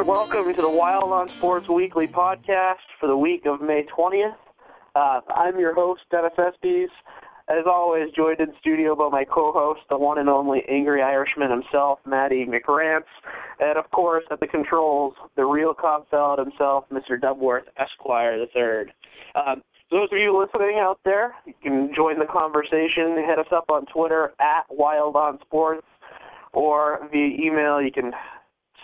Nation? Welcome to the Wild on Sports Weekly podcast for the week of May 20th. Uh, I'm your host, Dennis Estes. As always, joined in studio by my co-host, the one and only angry Irishman himself, Matty McRants, and of course, at the controls, the real Cobb himself, Mr. Dubworth Esquire III. Um, those of you listening out there, you can join the conversation. Hit us up on Twitter at Wild on Sports, or via email. You can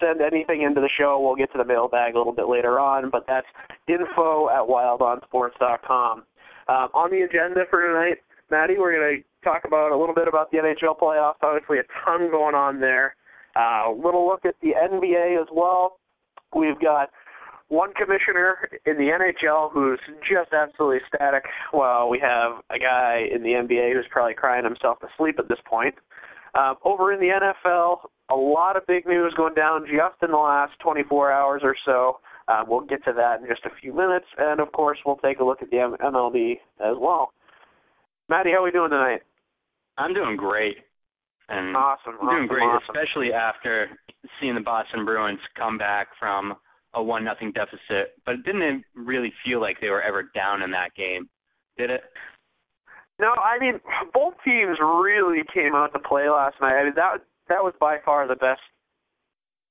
send anything into the show. We'll get to the mailbag a little bit later on, but that's info at wildonsports.com. Um, on the agenda for tonight, Maddie, we're going to talk about a little bit about the NHL playoffs. Obviously, a ton going on there. A uh, little look at the NBA as well. We've got one commissioner in the NHL who's just absolutely static, while we have a guy in the NBA who's probably crying himself to sleep at this point. Uh, over in the NFL, a lot of big news going down just in the last 24 hours or so. Uh, we'll get to that in just a few minutes, and of course, we'll take a look at the MLB as well. Matty, how are we doing tonight? I'm doing great. And awesome. I'm doing awesome, great, awesome. especially after seeing the Boston Bruins come back from a one nothing deficit. But it didn't really feel like they were ever down in that game, did it? No, I mean both teams really came out to play last night. I mean that that was by far the best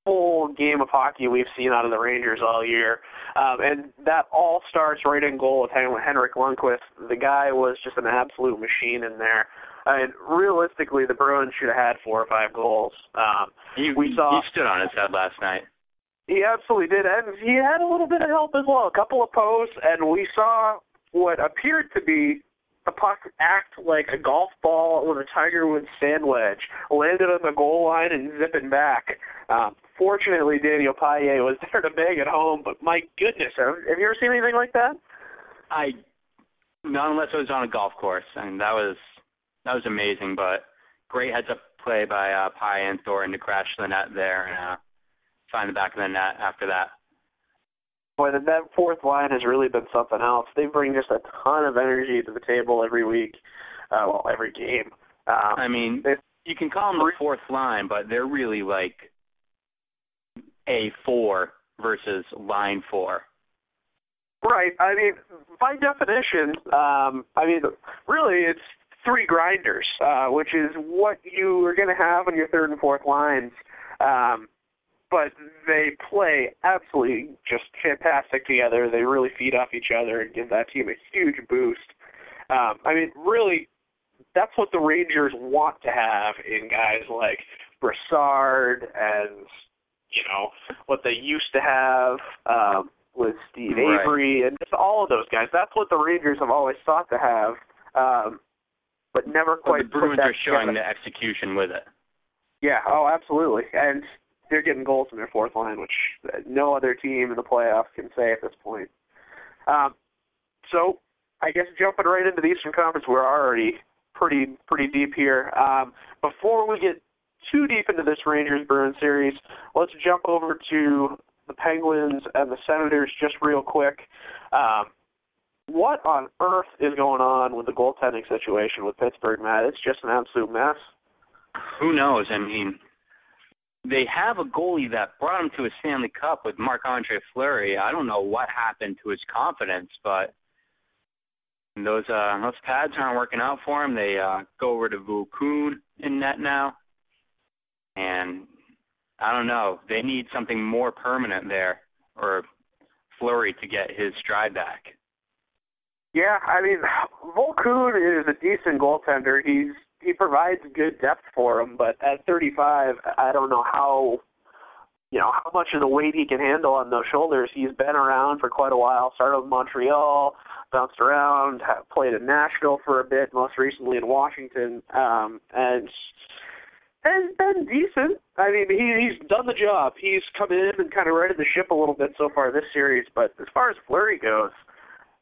full game of hockey we've seen out of the Rangers all year. Um, and that all starts right in goal with Henrik Lundqvist. The guy was just an absolute machine in there. I mean, realistically, the Bruins should have had four or five goals. Um, he, we saw he stood on his head last night. He absolutely did, and he had a little bit of help as well. A couple of posts, and we saw what appeared to be the puck act like a golf ball with a Tiger Woods sand wedge, landed on the goal line and zipping back. Um, fortunately, Daniel Paille was there to bang it home, but my goodness, have, have you ever seen anything like that? I, not unless it was on a golf course, I and that was that was amazing. But great heads up play by uh, Paille and Thornton to crash the net there and uh, find the back of the net after that boy, that that fourth line has really been something else. They bring just a ton of energy to the table every week, uh, well, every game. Um, I mean, they, you can call them the fourth line, but they're really like a four versus line four. Right. I mean, by definition, um, I mean, really, it's three grinders, uh, which is what you are going to have on your third and fourth lines. Um, but they play absolutely just fantastic together. They really feed off each other and give that team a huge boost. Um, I mean, really, that's what the Rangers want to have in guys like Brassard and you know what they used to have um, with Steve right. Avery and just all of those guys. That's what the Rangers have always thought to have, um, but never quite. But the Bruins are showing together. the execution with it. Yeah. Oh, absolutely. And they're getting goals in their fourth line, which no other team in the playoffs can say at this point. Um, so I guess jumping right into the Eastern Conference, we're already pretty pretty deep here. Um, before we get too deep into this Rangers Bruins series, let's jump over to the Penguins and the Senators just real quick. Um, what on earth is going on with the goaltending situation with Pittsburgh, Matt? It's just an absolute mess. Who knows? I mean, they have a goalie that brought him to a Stanley Cup with Marc Andre Fleury. I don't know what happened to his confidence, but those uh those pads aren't working out for him. They uh go over to Vokoun in net now. And I don't know. They need something more permanent there or Fleury to get his stride back. Yeah, I mean, Vokoun is a decent goaltender. He's he provides good depth for him, but at 35, I don't know how you know how much of the weight he can handle on those shoulders. He's been around for quite a while. Started with Montreal, bounced around, played in Nashville for a bit, most recently in Washington, um, and has been decent. I mean, he, he's done the job. He's come in and kind of righted the ship a little bit so far this series. But as far as Fleury goes,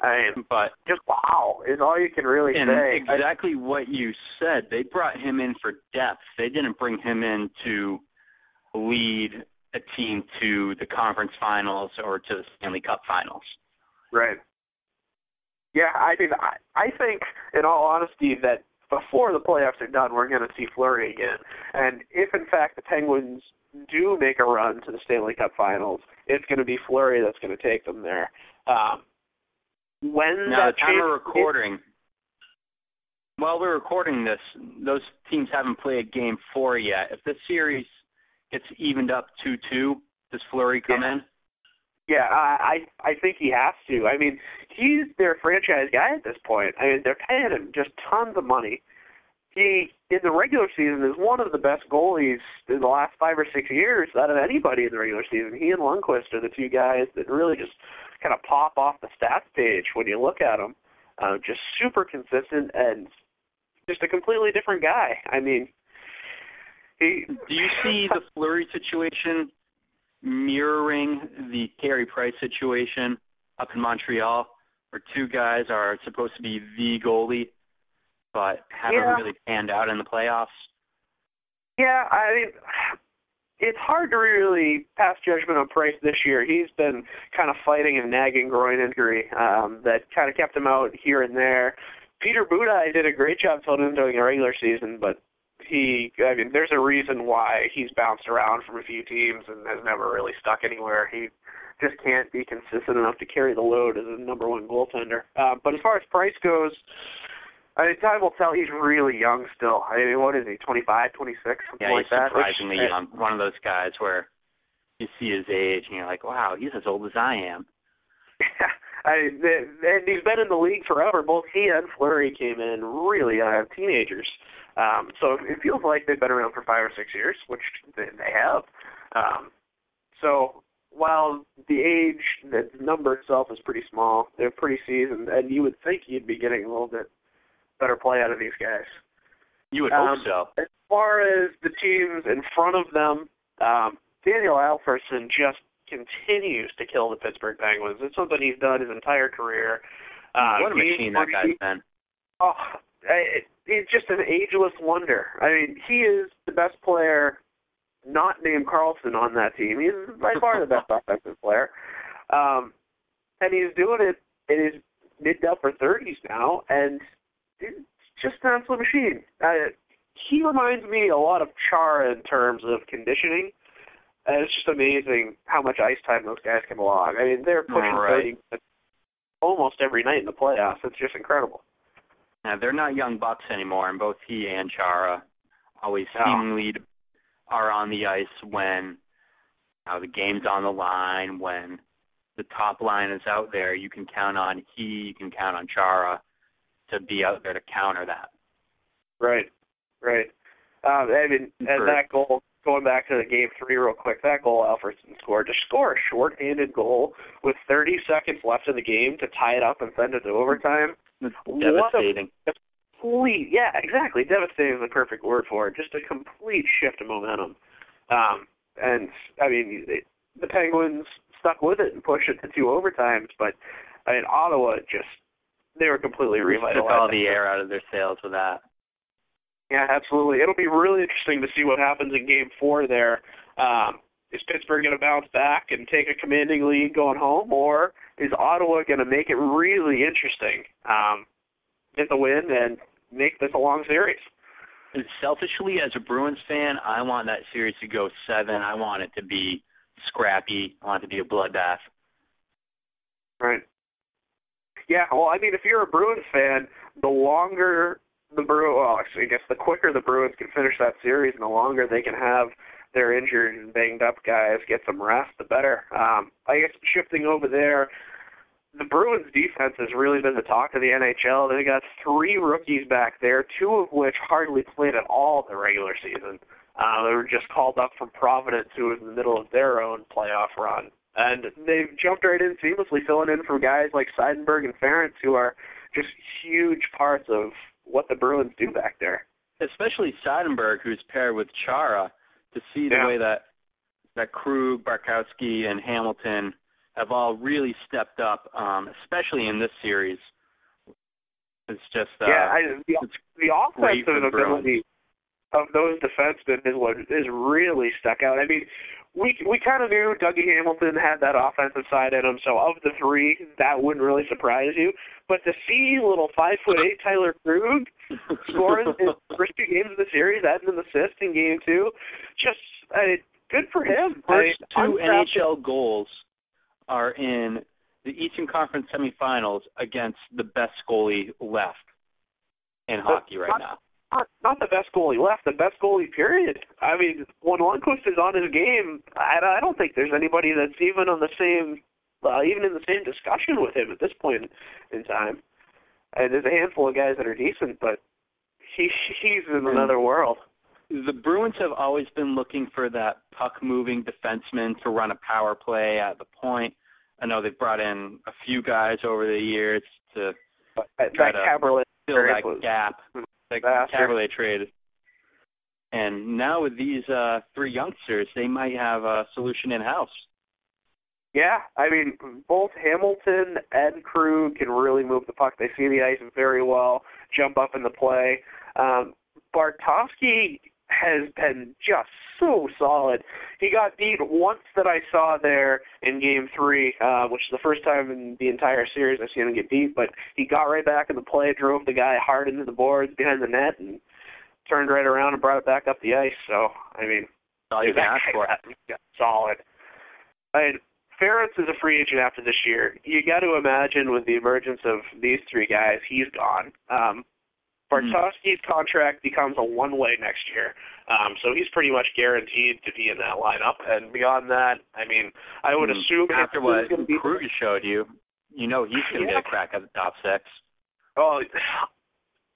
I mean, but just wow is all you can really and say. exactly I, what you said. They brought him in for depth. They didn't bring him in to lead a team to the conference finals or to the Stanley Cup finals. Right. Yeah, I mean, I, I think, in all honesty, that before the playoffs are done, we're going to see Fleury again. And if, in fact, the Penguins do make a run to the Stanley Cup Finals, it's going to be Fleury that's going to take them there. Um, when the time of recording, while we're recording this, those teams haven't played game four yet. If this series gets evened up two-two, does Fleury come Yeah. in? Yeah, I I I think he has to. I mean, he's their franchise guy at this point. I mean, they're paying him just tons of money. He in the regular season is one of the best goalies in the last five or six years out of anybody in the regular season. He and Lundqvist are the two guys that really just kind of pop off the stats page when you look at them. Uh, just super consistent and just a completely different guy. I mean, he. Do you see the Fleury situation mirroring the Carey Price situation up in Montreal, where two guys are supposed to be the goalie, but haven't Yeah. really panned out in the playoffs? Yeah, I mean, it's hard to really pass judgment on Price this year. He's been kind of fighting a nagging groin injury um, that kind of kept him out here and there. Peter Budaj did a great job filling in during the regular season, but he, I mean, there's a reason why he's bounced around from a few teams and has never really stuck anywhere. He just can't be consistent enough to carry the load as a number one goaltender. Uh, but as far as Price goes, I mean, time will tell. He's really young still. I mean, what is he? Twenty five, twenty six, something Yeah, like he's that. which- surprisingly young. One of those guys where you see his age and you're like, wow, he's as old as I am. I and he's been in the league forever. Both he and Fleury came in really uh, teenagers, um, so it feels like they've been around for five or six years, which they, they have. Um, so while the age, the number itself is pretty small, they're pretty seasoned, and you would think you'd be getting a little bit better play out of these guys. You would Um, hope so. As far as the teams in front of them, um, Daniel Alfredsson just continues to kill the Pittsburgh Penguins. It's something he's done his entire career. Uh, what a machine that guy's been. Oh, it, it's just an ageless wonder. I mean, he is the best player, not named Karlsson, on that team. He's by far the best offensive player, um, and he's doing it in his mid to upper thirties now, and it's just an absolute machine. Uh, he reminds me a lot of Chara in terms of conditioning. And it's just amazing how much ice time those guys can log. I mean, they're pushing Right. 30 almost every night in the playoffs. It's just incredible. Now, they're not young bucks anymore, and both he and Chara always No. seemingly are on the ice when you know, the game's on the line, when the top line is out there. You can count on he, you can count on Chara to be out there to counter that. Right, right. Um, I mean, and For- that goal, going back to the game three real quick, that goal Alfredsson scored, to score a short-handed goal with 30 seconds left in the game to tie it up and send it to overtime. It's What a- devastating. Complete, yeah, exactly. Devastating is the perfect word for it. Just a complete shift of momentum. Um, and I mean, it, the Penguins stuck with it and pushed it to two overtimes, but I mean, Ottawa just they were completely revitalized. Took all the air out of their sails with that. Yeah, absolutely. It'll be really interesting to see what happens in Game Four. There, um, is Pittsburgh going to bounce back and take a commanding lead going home, or is Ottawa going to make it really interesting, um, get the win and make this a long series? And selfishly, as a Bruins fan, I want that series to go seven. I want it to be scrappy. I want it to be a bloodbath. Right. Yeah, well, I mean, if you're a Bruins fan, the longer the Bruins, well, actually, I guess the quicker the Bruins can finish that series, and the longer they can have their injured and banged up guys get some rest, the better. Um, I guess shifting over there, the Bruins defense has really been the talk of the NHL. They got three rookies back there, two of which hardly played at all the regular season. Uh, they were just called up from Providence, who was in the middle of their own playoff run. And they've jumped right in seamlessly, filling in for guys like Seidenberg and Ference, who are just huge parts of what the Bruins do back there. Especially Seidenberg, who's paired with Chara, to see the Yeah. way that that Krug, Bartkowski, and Hamilton have all really stepped up, um, especially in this series. It's just uh, yeah, I, the, the offensive the Bruins. ability of those defensemen is what is really stuck out. I mean, we we kind of knew Dougie Hamilton had that offensive side in him, so of the three, that wouldn't really surprise you. But to see little five foot eight Tyler Krug scoring in the first two games of the series, adding an assist in game two, just I, good for him. First I, two I'm NHL goals are in the Eastern Conference semifinals against the best goalie left in But hockey right now. Not, not the best goalie left, the best goalie period. I mean, when Lundqvist is on his game, I, I don't think there's anybody that's even on the same, uh, even in the same discussion with him at this point in time. And there's a handful of guys that are decent, but he he's in another world. The Bruins have always been looking for that puck moving defenseman to run a power play at the point. I know they've brought in a few guys over the years to But Try that to Kaberle fill that was gap, disaster. Kaberle trade. And now with these uh three youngsters, they might have a solution in house. Yeah, I mean, both Hamilton and Krug can really move the puck. They see the ice very well, jump up in the play. Um, Bartkowski has been just so solid. He got beat once that I saw there in Game Three, uh, which is the first time in the entire series I've seen him get beat. But he got right back in the play, drove the guy hard into the boards behind the net, and turned right around and brought it back up the ice. So, I mean, all you can ask for. solid. And Ference is a free agent after this year. You got to imagine with the emergence of these three guys, he's gone. Um, Bartkowski's contract becomes a one-way next year, um, so he's pretty much guaranteed to be in that lineup. And beyond that, I mean, I would Mm, assume after what he's going to be Krug showed you, you know he's going to Yeah. get a crack at the top six. Oh,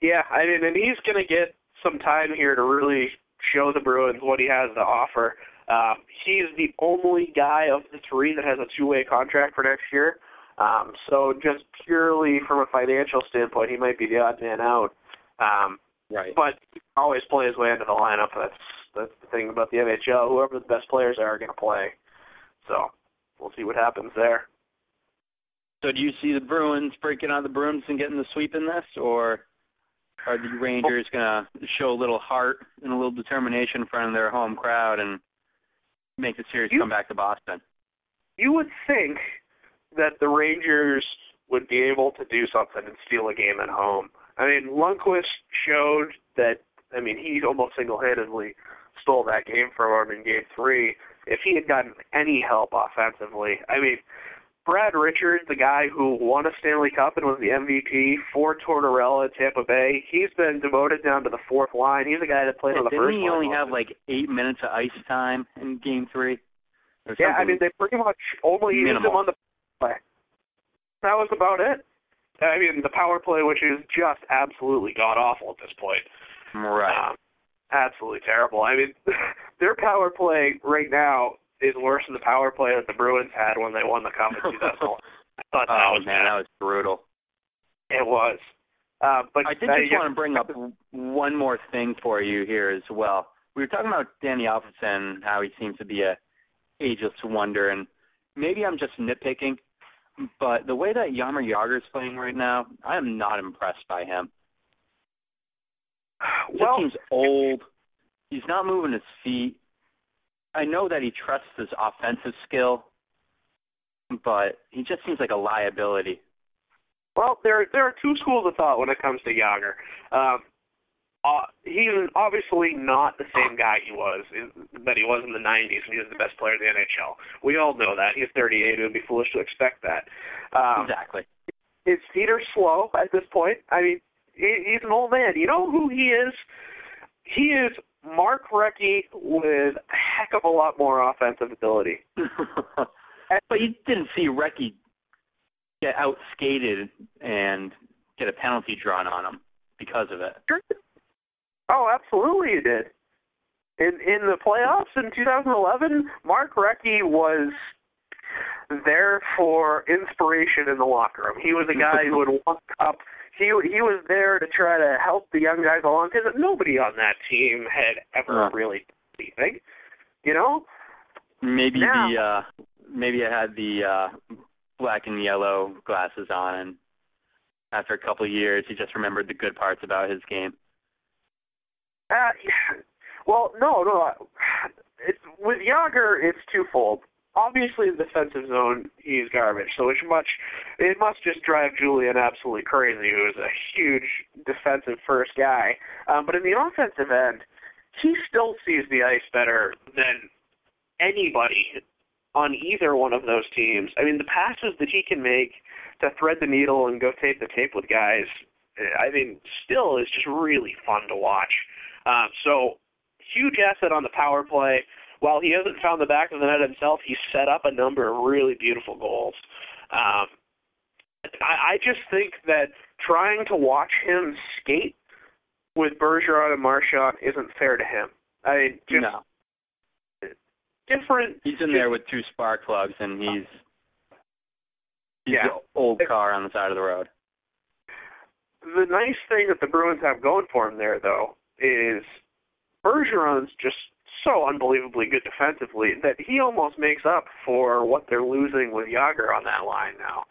yeah. I mean, and he's going to get some time here to really show the Bruins what he has to offer. Um, he's the only guy of the three that has a two-way contract for next year. Um, so just purely from a financial standpoint, he might be the odd man out. Um, Right. but he always play his way into the lineup. That's that's the thing about the NHL. Whoever the best players are, are going to play. So we'll see what happens there. So do you see the Bruins breaking out the Bruins and getting the sweep in this, or are the Rangers going to show a little heart and a little determination in front of their home crowd and make the series You- come back to Boston? you would think that the Rangers would be able to do something and steal a game at home. I mean, Lundqvist showed that. I mean, he almost single-handedly stole that game from him in Game Three. If he had gotten any help offensively, I mean, Brad Richards, the guy who won a Stanley Cup and was the MVP for Tortorella at Tampa Bay, he's been demoted down to the fourth line. He's a guy that played on the Didn't first he only have like eight minutes of ice time in Game Three? Yeah, I mean they pretty much only used him on the play. That was about it. I mean the power play, which is just absolutely god awful at this point. right. Um, absolutely terrible. I mean their power play right now is worse than the power play that the Bruins had when they won the cup in 2001. I thought that oh was man, that was brutal. it was. Uh, but I did uh, just yeah, want to bring up one more thing for you here as well. We were talking about Danny Alfredsson, how he seems to be a ageless wonder, and maybe I'm just nitpicking, but the way that Jaromir Jagr is playing right now, I am not impressed by him. He well, seems old. He's not moving his feet. I know that he trusts his offensive skill, but he just seems like a liability. Well, there there are two schools of thought when it comes to Jagr. Um, uh, he's obviously not the same guy he was in, that he was in the 90s when he was the best player in the NHL. We all know that. He's 38. It would be foolish to expect that. Um, exactly. his feet are slow at this point. I mean, he, he's an old man. You know who he is? He is Mark Recchi with a heck of a lot more offensive ability. but you didn't see Recchi get out skated and get a penalty drawn on him because of it. Oh, absolutely, he did. In in the playoffs in 2011, Mark Recchi was there for inspiration in the locker room. He was a guy who would walk up. He he was there to try to help the young guys along because nobody on that team had ever Yeah. really done anything. You know? Maybe Now- the uh maybe I had the uh black and yellow glasses on and after a couple of years he just remembered the good parts about his game. Uh, well, no, no. It's with Jagr, it's twofold. Obviously, the defensive zone, he's garbage. So it's much, it must just drive Julien absolutely crazy, who is a huge defensive first guy. Um, but in the offensive end, he still sees the ice better than anybody on either one of those teams. I mean, the passes that he can make to thread the needle and go tape the tape with guys, I mean, still is just really fun to watch. Um, so huge asset on the power play. While he hasn't found the back of the net himself, he's set up a number of really beautiful goals. Um, I, I just think that trying to watch him skate with Bergeron and Marchand isn't fair to him. I mean, just no. different. He's in there with two spark plugs, and he's he's Yeah. the old car on the side of the road. The nice thing that the Bruins have going for him there, though, is Bergeron's just so unbelievably good defensively that he almost makes up for what they're losing with Jagr on that line now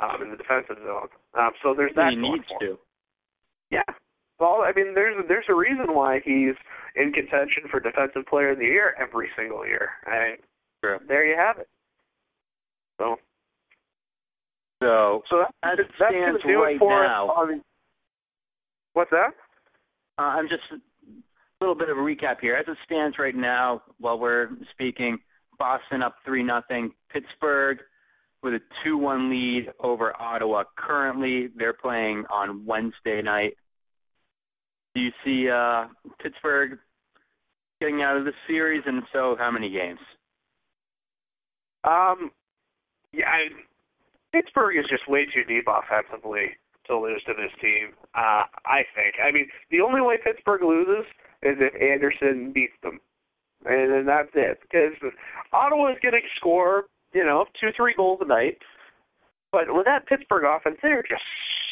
um, in the defensive zone. Um, so there's that. he needs him. to. Yeah. Well, I mean, there's there's a reason why he's in contention for defensive player of the year every single year. I True. there you have it. So So so that, As that's it going to stands do right it for now- us on. What's that? Uh, I'm just a little bit of a recap here. As it stands right now, while we're speaking, Boston up three nothing. Pittsburgh with a two one lead over Ottawa. Currently, they're playing on Wednesday night. Do you see uh, Pittsburgh getting out of the series, and so, how many games? Um, yeah, I, Pittsburgh is just way too deep offensively to lose to this team. Uh, I think. I mean, the only way Pittsburgh loses is if Anderson beats them, and then that's it. Because Ottawa is going to score, you know, two, three goals a night. But with that Pittsburgh offense, they're just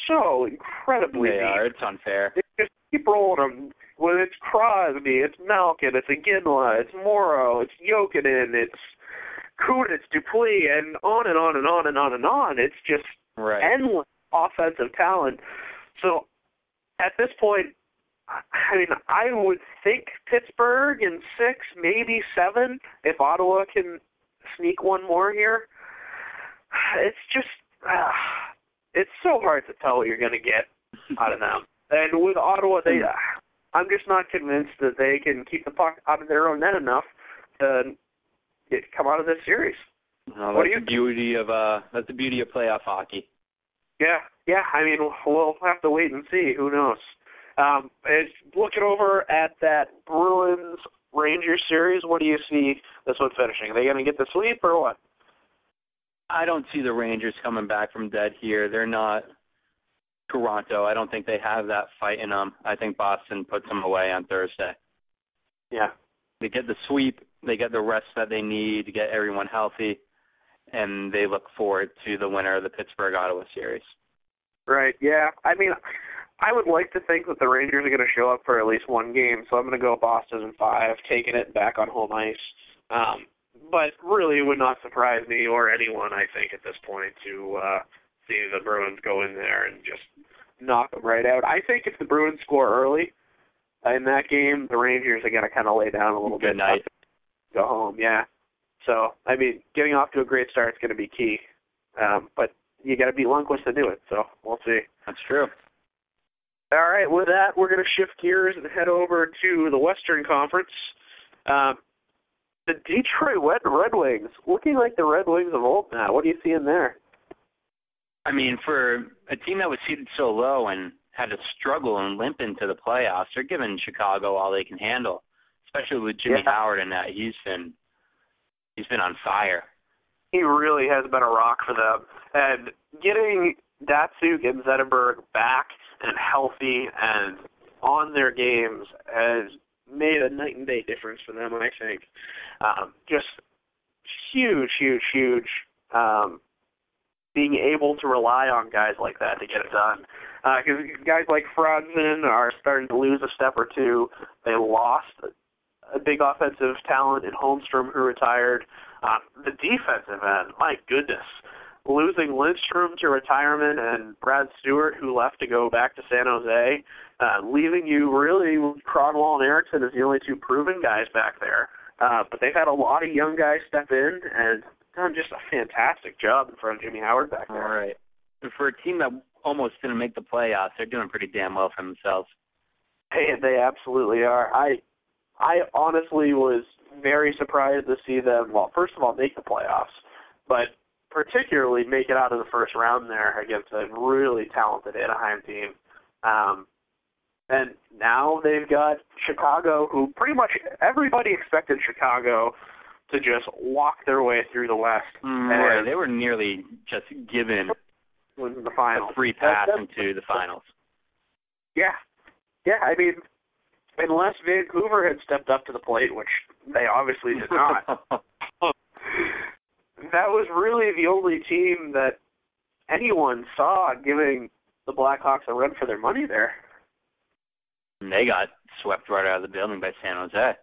so incredibly They deep. are. It's unfair. They just keep rolling them. Whether it's Crosby, it's Malkin, it's Iginla, it's Morrow, it's Jokinen, it's Kunitz, Dupuis, and on and on and on and on and on. It's just Right. endless offensive talent. So at this point, I mean, I would think Pittsburgh in six, maybe seven, if Ottawa can sneak one more here. It's just, uh, it's so hard to tell what you're going to get out of them. And with Ottawa, they, I'm just not convinced that they can keep the puck out of their own net enough to get, come out of this series. What that's do you the beauty of uh that's the beauty of playoff hockey. Yeah, yeah. I mean, we'll have to wait and see. Who knows? Um, as looking over at that Bruins Rangers series, what do you see this one finishing? Are they going to get the sweep or what? I don't see the Rangers coming back from dead here. They're not Toronto. I don't think they have that fight in them. I think Boston puts them away on Thursday. Yeah, They get the sweep. They get the rest that they need to get everyone healthy, and they look forward to the winner of the Pittsburgh Ottawa series. right. Yeah, I mean, I would like to think that the Rangers are going to show up for at least one game, so I'm going to go Boston in five, taking it back on home ice. Um, but really, it would not surprise me or anyone, I think, at this point to uh, see the Bruins go in there and just knock them right out. I think if the Bruins score early in that game, the Rangers are going to kind of lay down a little Good bit. night. Go home, yeah. So, I mean, getting off to a great start is going to be key. Um, but you got to beat Lundqvist to do it, so we'll see. That's true. All right, with that, we're going to shift gears and head over to the Western Conference. Um, the Detroit Red, Red Wings, looking like the Red Wings of old now. What do you see in there? I mean, for a team that was seated so low and had to struggle and limp into the playoffs, they're giving Chicago all they can handle, especially with Jimmy Yeah. Howard in that. Been he's been on fire. He really has been a rock for them. And getting Datsyuk and Zetterberg back and healthy and on their games has made a night and day difference for them, I think. Um, just huge, huge, huge um, being able to rely on guys like that to get it done. Because guys like Franzen are starting to lose a step or two. They lost a big offensive talent in Holmstrom who retired. Um, the defensive end, my goodness, losing Lindstrom to retirement and Brad Stuart who left to go back to San Jose, uh, leaving you really with Kronwall and Ericsson as the only two proven guys back there. Uh, but they've had a lot of young guys step in and done just a fantastic job in front of Jimmy Howard back All there. right. For a team that almost didn't make the playoffs, they're doing pretty damn well for themselves. They, they absolutely are. I I honestly was very surprised to see them. Well, first of all, make the playoffs, but particularly make it out of the first round there against a really talented Anaheim team. Um, and now they've got Chicago, who pretty much everybody expected Chicago to just walk their way through the West. Right, they were nearly just given the final a free pass into the finals. Yeah, yeah. I mean, unless Vancouver had stepped up to the plate, which they obviously did not. that was really the only team that anyone saw giving the Blackhawks a run for their money there. And they got swept right out of the building by San Jose.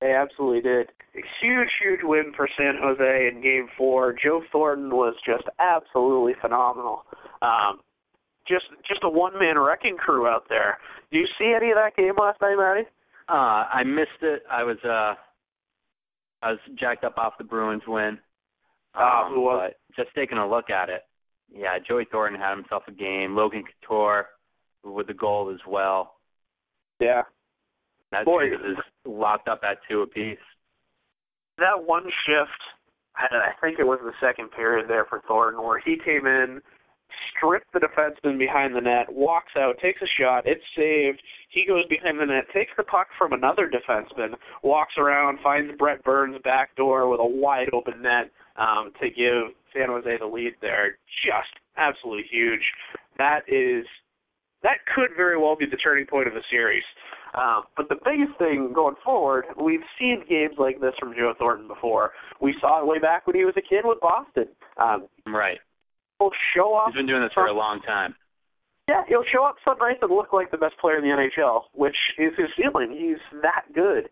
They absolutely did. A huge, huge win for San Jose in Game Four. Joe Thornton was just absolutely phenomenal. Um, just, just a one-man wrecking crew out there. Do you see any of that game last night, Matty? Uh, I missed it. I was, uh, I was jacked up off the Bruins win. Um, who was? But just taking a look at it, yeah, Joey Thornton had himself a game. Logan Couture with the goal as well. Yeah. That Boy, is locked up at two apiece. That one shift, I think it was the second period there for Thornton, where he came in, stripped the defenseman behind the net, walks out, takes a shot, it's saved. He goes behind the net, takes the puck from another defenseman, walks around, finds Brent Burns back door with a wide open net um, to give San Jose the lead there. Just absolutely huge. That is that could very well be the turning point of the series. Um, but the biggest thing going forward, we've seen games like this from Joe Thornton before. We saw it way back when he was a kid with Boston. Um, right. He'll show up. He's been doing this for a long time. Yeah, he'll show up some nights and look like the best player in the NHL, which is his ceiling. He's that good.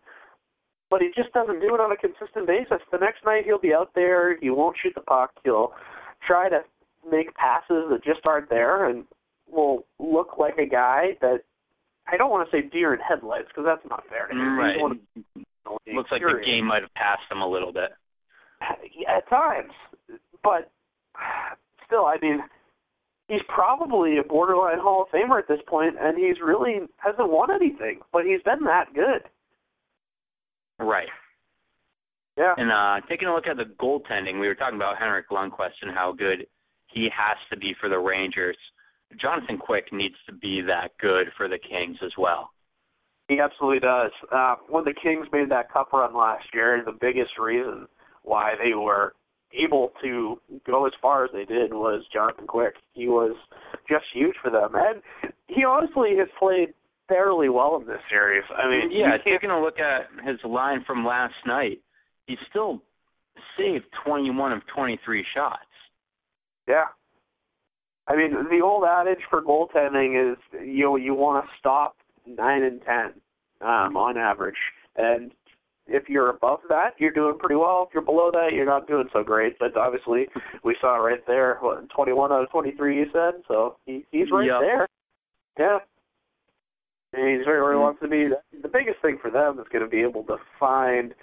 But he just doesn't do it on a consistent basis. The next night he'll be out there, he won't shoot the puck, he'll try to make passes that just aren't there and will look like a guy that I don't want to say deer in headlights because that's not fair to him. Right. Wanna, Looks like the game might have passed him a little bit. At times, but still, I mean, he's probably a borderline Hall of Famer at this point, and he's really hasn't won anything, but he's been that good. Right. Yeah. And uh taking a look at the goaltending, we were talking about Henrik Lundqvist and how good he has to be for the Rangers. Jonathan Quick needs to be that good for the Kings as well. He absolutely does. Uh, when the Kings made that cup run last year, the biggest reason why they were able to go as far as they did was Jonathan Quick. He was just huge for them, and he honestly has played fairly well in this series. I mean, yeah, taking a look at his line from last night, he still saved 21 of 23 shots. Yeah, I mean, the old adage for goaltending is you know, you want to stop nine and ten um, on average, and if you're above that, you're doing pretty well. If you're below that, you're not doing so great. But obviously, we saw right there, what, 21 out of 23, you said. So he, he's right yep. there. Yeah. And he's right where he mm. wants to be. The biggest thing for them is going to be able to find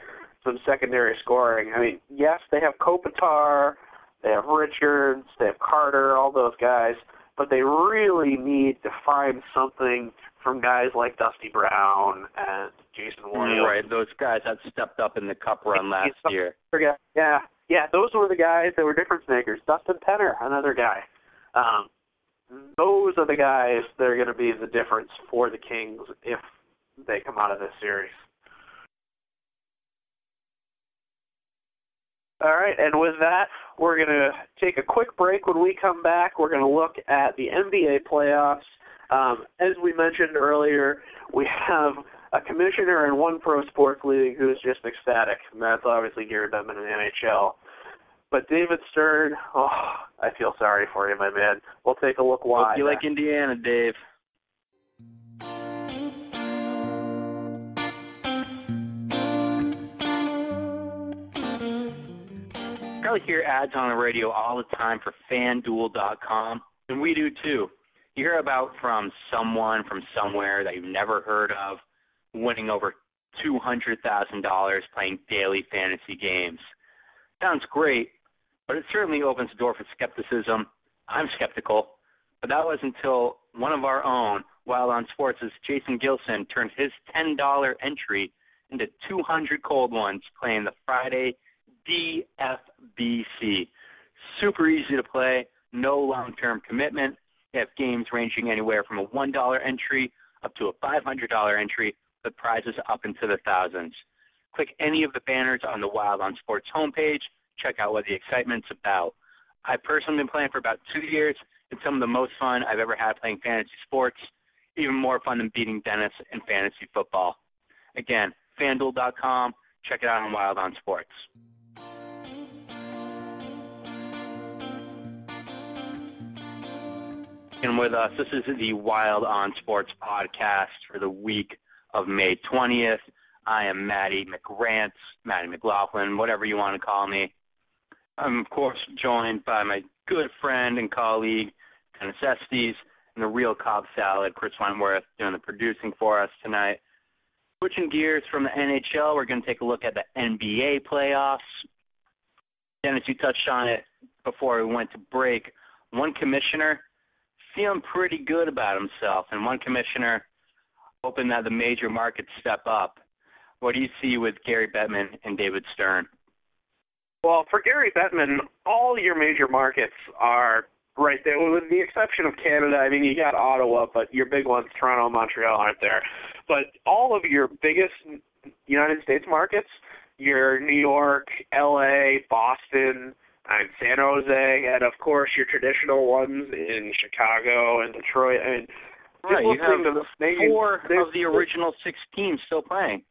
some secondary scoring. I mean, yes, they have Kopitar they have Richards, they have Carter, all those guys, but they really need to find something from guys like Dusty Brown and Jason Williams. Right, those guys that stepped up in the Cup run last year. Yeah, yeah, those were the guys that were difference makers. Dustin Penner, another guy. Um, those are the guys that are going to be the difference for the Kings if they come out of this series. All right, and with that, we're going to take a quick break. When we come back, we're going to look at the NBA playoffs. Um, as we mentioned earlier, we have a commissioner in one pro sports league who is just ecstatic, and that's obviously Gary Bettman in the NHL. But David Stern, oh, I feel sorry for you, my man. We'll take a look why. Hope you like Indiana, Dave. probably hear ads on the radio all the time for fanduel.com, and we do too. You hear about from someone from somewhere that you've never heard of winning over $200,000 playing daily fantasy games. Sounds great, but it certainly opens the door for skepticism. I'm skeptical, but that was until one of our own Wild on Sports as Jason Gilson turned his $10 entry into 200 cold ones playing the Friday DFBC. Super easy to play, no long-term commitment. They have games ranging anywhere from a $1 entry up to a $500 entry, with prizes up into the thousands. Click any of the banners on the Wild on Sports homepage. Check out what the excitement's about. I've personally been playing for about two years. It's some of the most fun I've ever had playing fantasy sports. Even more fun than beating Dennis in fantasy football. Again, FanDuel.com. Check it out on Wild on Sports. And with us, this is the Wild on Sports podcast for the week of May 20th. I am Maddie McRants, Maddie McLaughlin, whatever you want to call me. I'm, of course, joined by my good friend and colleague, Dennis Estes, and the real Cobb Salad, Chris Wentworth, doing the producing for us tonight. Switching gears from the NHL, we're going to take a look at the NBA playoffs. Dennis, you touched on it before we went to break. One commissioner feeling pretty good about himself, and one commissioner hoping that the major markets step up. What do you see with Gary Bettman and David Stern? Well, for Gary Bettman, all your major markets are right there, with the exception of Canada. I mean, you got Ottawa, but your big ones, Toronto Montreal, aren't there. But all of your biggest United States markets, your New York, L.A., Boston, and San Jose, and of course your traditional ones in Chicago and Detroit. I mean, right, you have four of the original six teams still playing.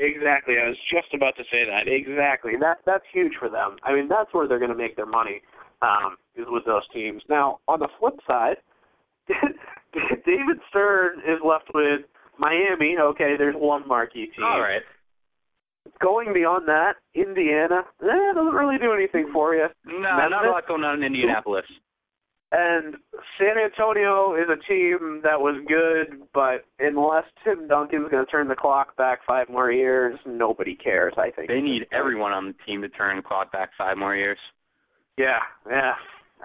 Exactly. I was just about to say that. Exactly. That that's huge for them. I mean, that's where they're going to make their money. Um, is with those teams. Now, on the flip side, David Stern is left with Miami. Okay, there's one marquee team. All right. Going beyond that, Indiana, eh, doesn't really do anything for you. No, Memphis, not a lot going on in Indianapolis. And San Antonio is a team that was good, but unless Tim Duncan's going to turn the clock back five more years, nobody cares. I think they need everyone on the team to turn the clock back five more years. Yeah, yeah,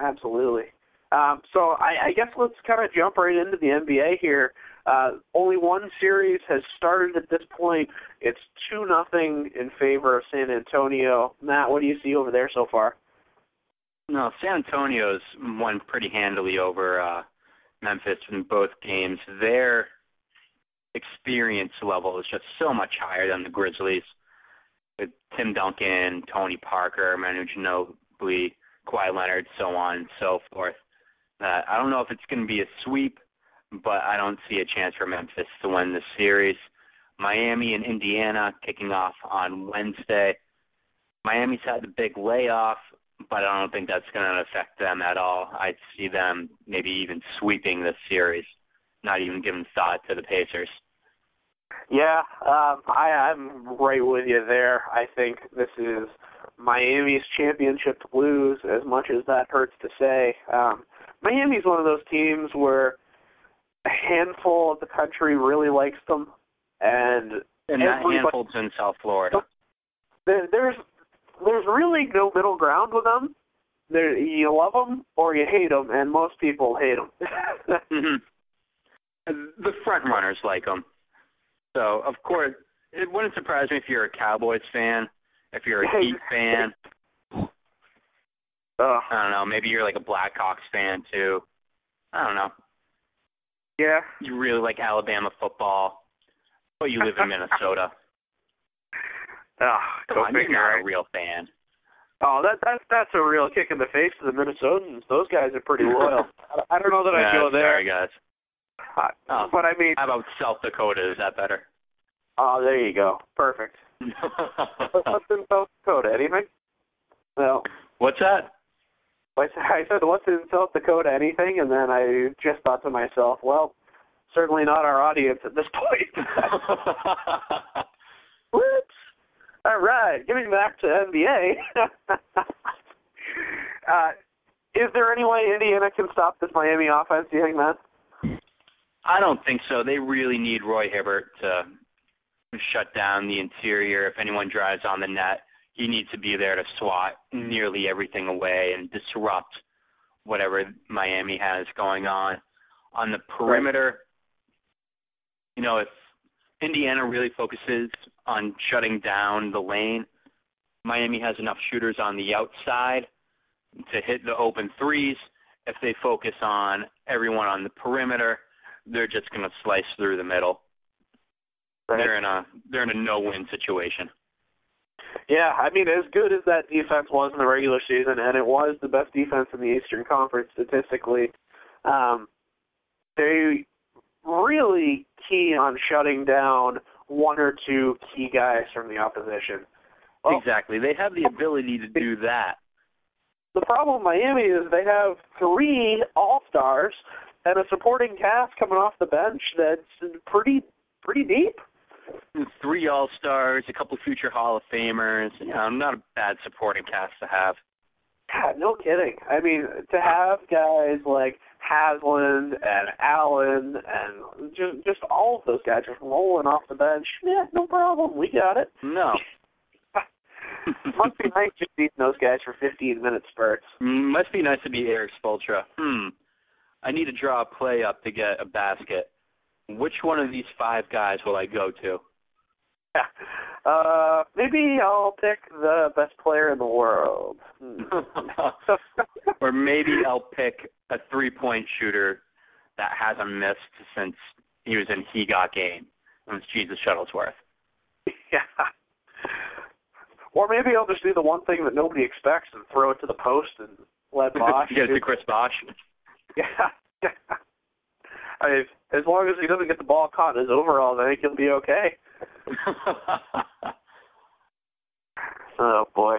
absolutely. Um, so I, I guess let's kind of jump right into the NBA here. Uh, only one series has started at this point. It's two nothing in favor of San Antonio. Matt, what do you see over there so far? No, San Antonio's won pretty handily over uh, Memphis in both games. Their experience level is just so much higher than the Grizzlies. With Tim Duncan, Tony Parker, Manu Ginobili, Kawhi Leonard, so on and so forth. Uh, I don't know if it's going to be a sweep, but I don't see a chance for Memphis to win this series. Miami and Indiana kicking off on Wednesday. Miami's had the big layoff, but I don't think that's going to affect them at all. I see them maybe even sweeping this series, not even giving thought to the Pacers. Yeah, um, I, I'm right with you there. I think this is Miami's championship to lose, as much as that hurts to say. Um, Miami's one of those teams where a handful of the country really likes them, and and that handful's in South Florida. There, there's there's really no middle ground with them. There, you love them or you hate them, and most people hate them. mm-hmm. The front runners like them, so of course it wouldn't surprise me if you're a Cowboys fan, if you're a Heat fan. Uh, I don't know. Maybe you're like a Blackhawks fan too. I don't know. Yeah. You really like Alabama football, but you live in Minnesota. Oh, Come on, you're not a real fan. Oh, that that's that's a real kick in the face to the Minnesotans. Those guys are pretty loyal. I don't know that yeah, I'd go there. Sorry, guys. oh, but I mean, how about South Dakota? Is that better? Oh, there you go. Perfect. what's in South Dakota? Anything? No. What's that? I said, "What's in South Dakota? Anything?" And then I just thought to myself, "Well, certainly not our audience at this point." All right, getting back to NBA. uh, is there any way Indiana can stop this Miami offense? Do you think, Matt? I don't think so. They really need Roy Hibbert to shut down the interior. If anyone drives on the net, he needs to be there to swat nearly everything away and disrupt whatever Miami has going on. On the perimeter, you know, if Indiana really focuses on shutting down the lane, Miami has enough shooters on the outside to hit the open threes. If they focus on everyone on the perimeter, they're just going to slice through the middle. Right. They're in a they're in a no-win situation. Yeah, I mean, as good as that defense was in the regular season, and it was the best defense in the Eastern Conference statistically, um, they really key on shutting down one or two key guys from the opposition. Well, exactly. They have the ability to do that. The problem with Miami is they have three All Stars and a supporting cast coming off the bench that's pretty pretty deep. Three All Stars, a couple future Hall of Famers. You know, not a bad supporting cast to have. God, no kidding. I mean, to have guys like Haslem and Allen and just just all of those guys just rolling off the bench. Yeah, no problem. We got it. No. must be nice just seeing those guys for 15 minute spurts. Mm, must be nice to be Erik Spoelstra. Hmm. I need to draw a play up to get a basket. Which one of these five guys will I go to? Yeah. Uh, maybe I'll pick the best player in the world. Hmm. or maybe I'll pick a three point shooter that hasn't missed since he was in He Got Game. It was Jesus Shuttlesworth. Yeah. Or maybe I'll just do the one thing that nobody expects and throw it to the post and let Bosh. Get it to Chris Bosh. Yeah. I mean, as long as he doesn't get the ball caught in his overalls, I think he'll be okay. oh boy.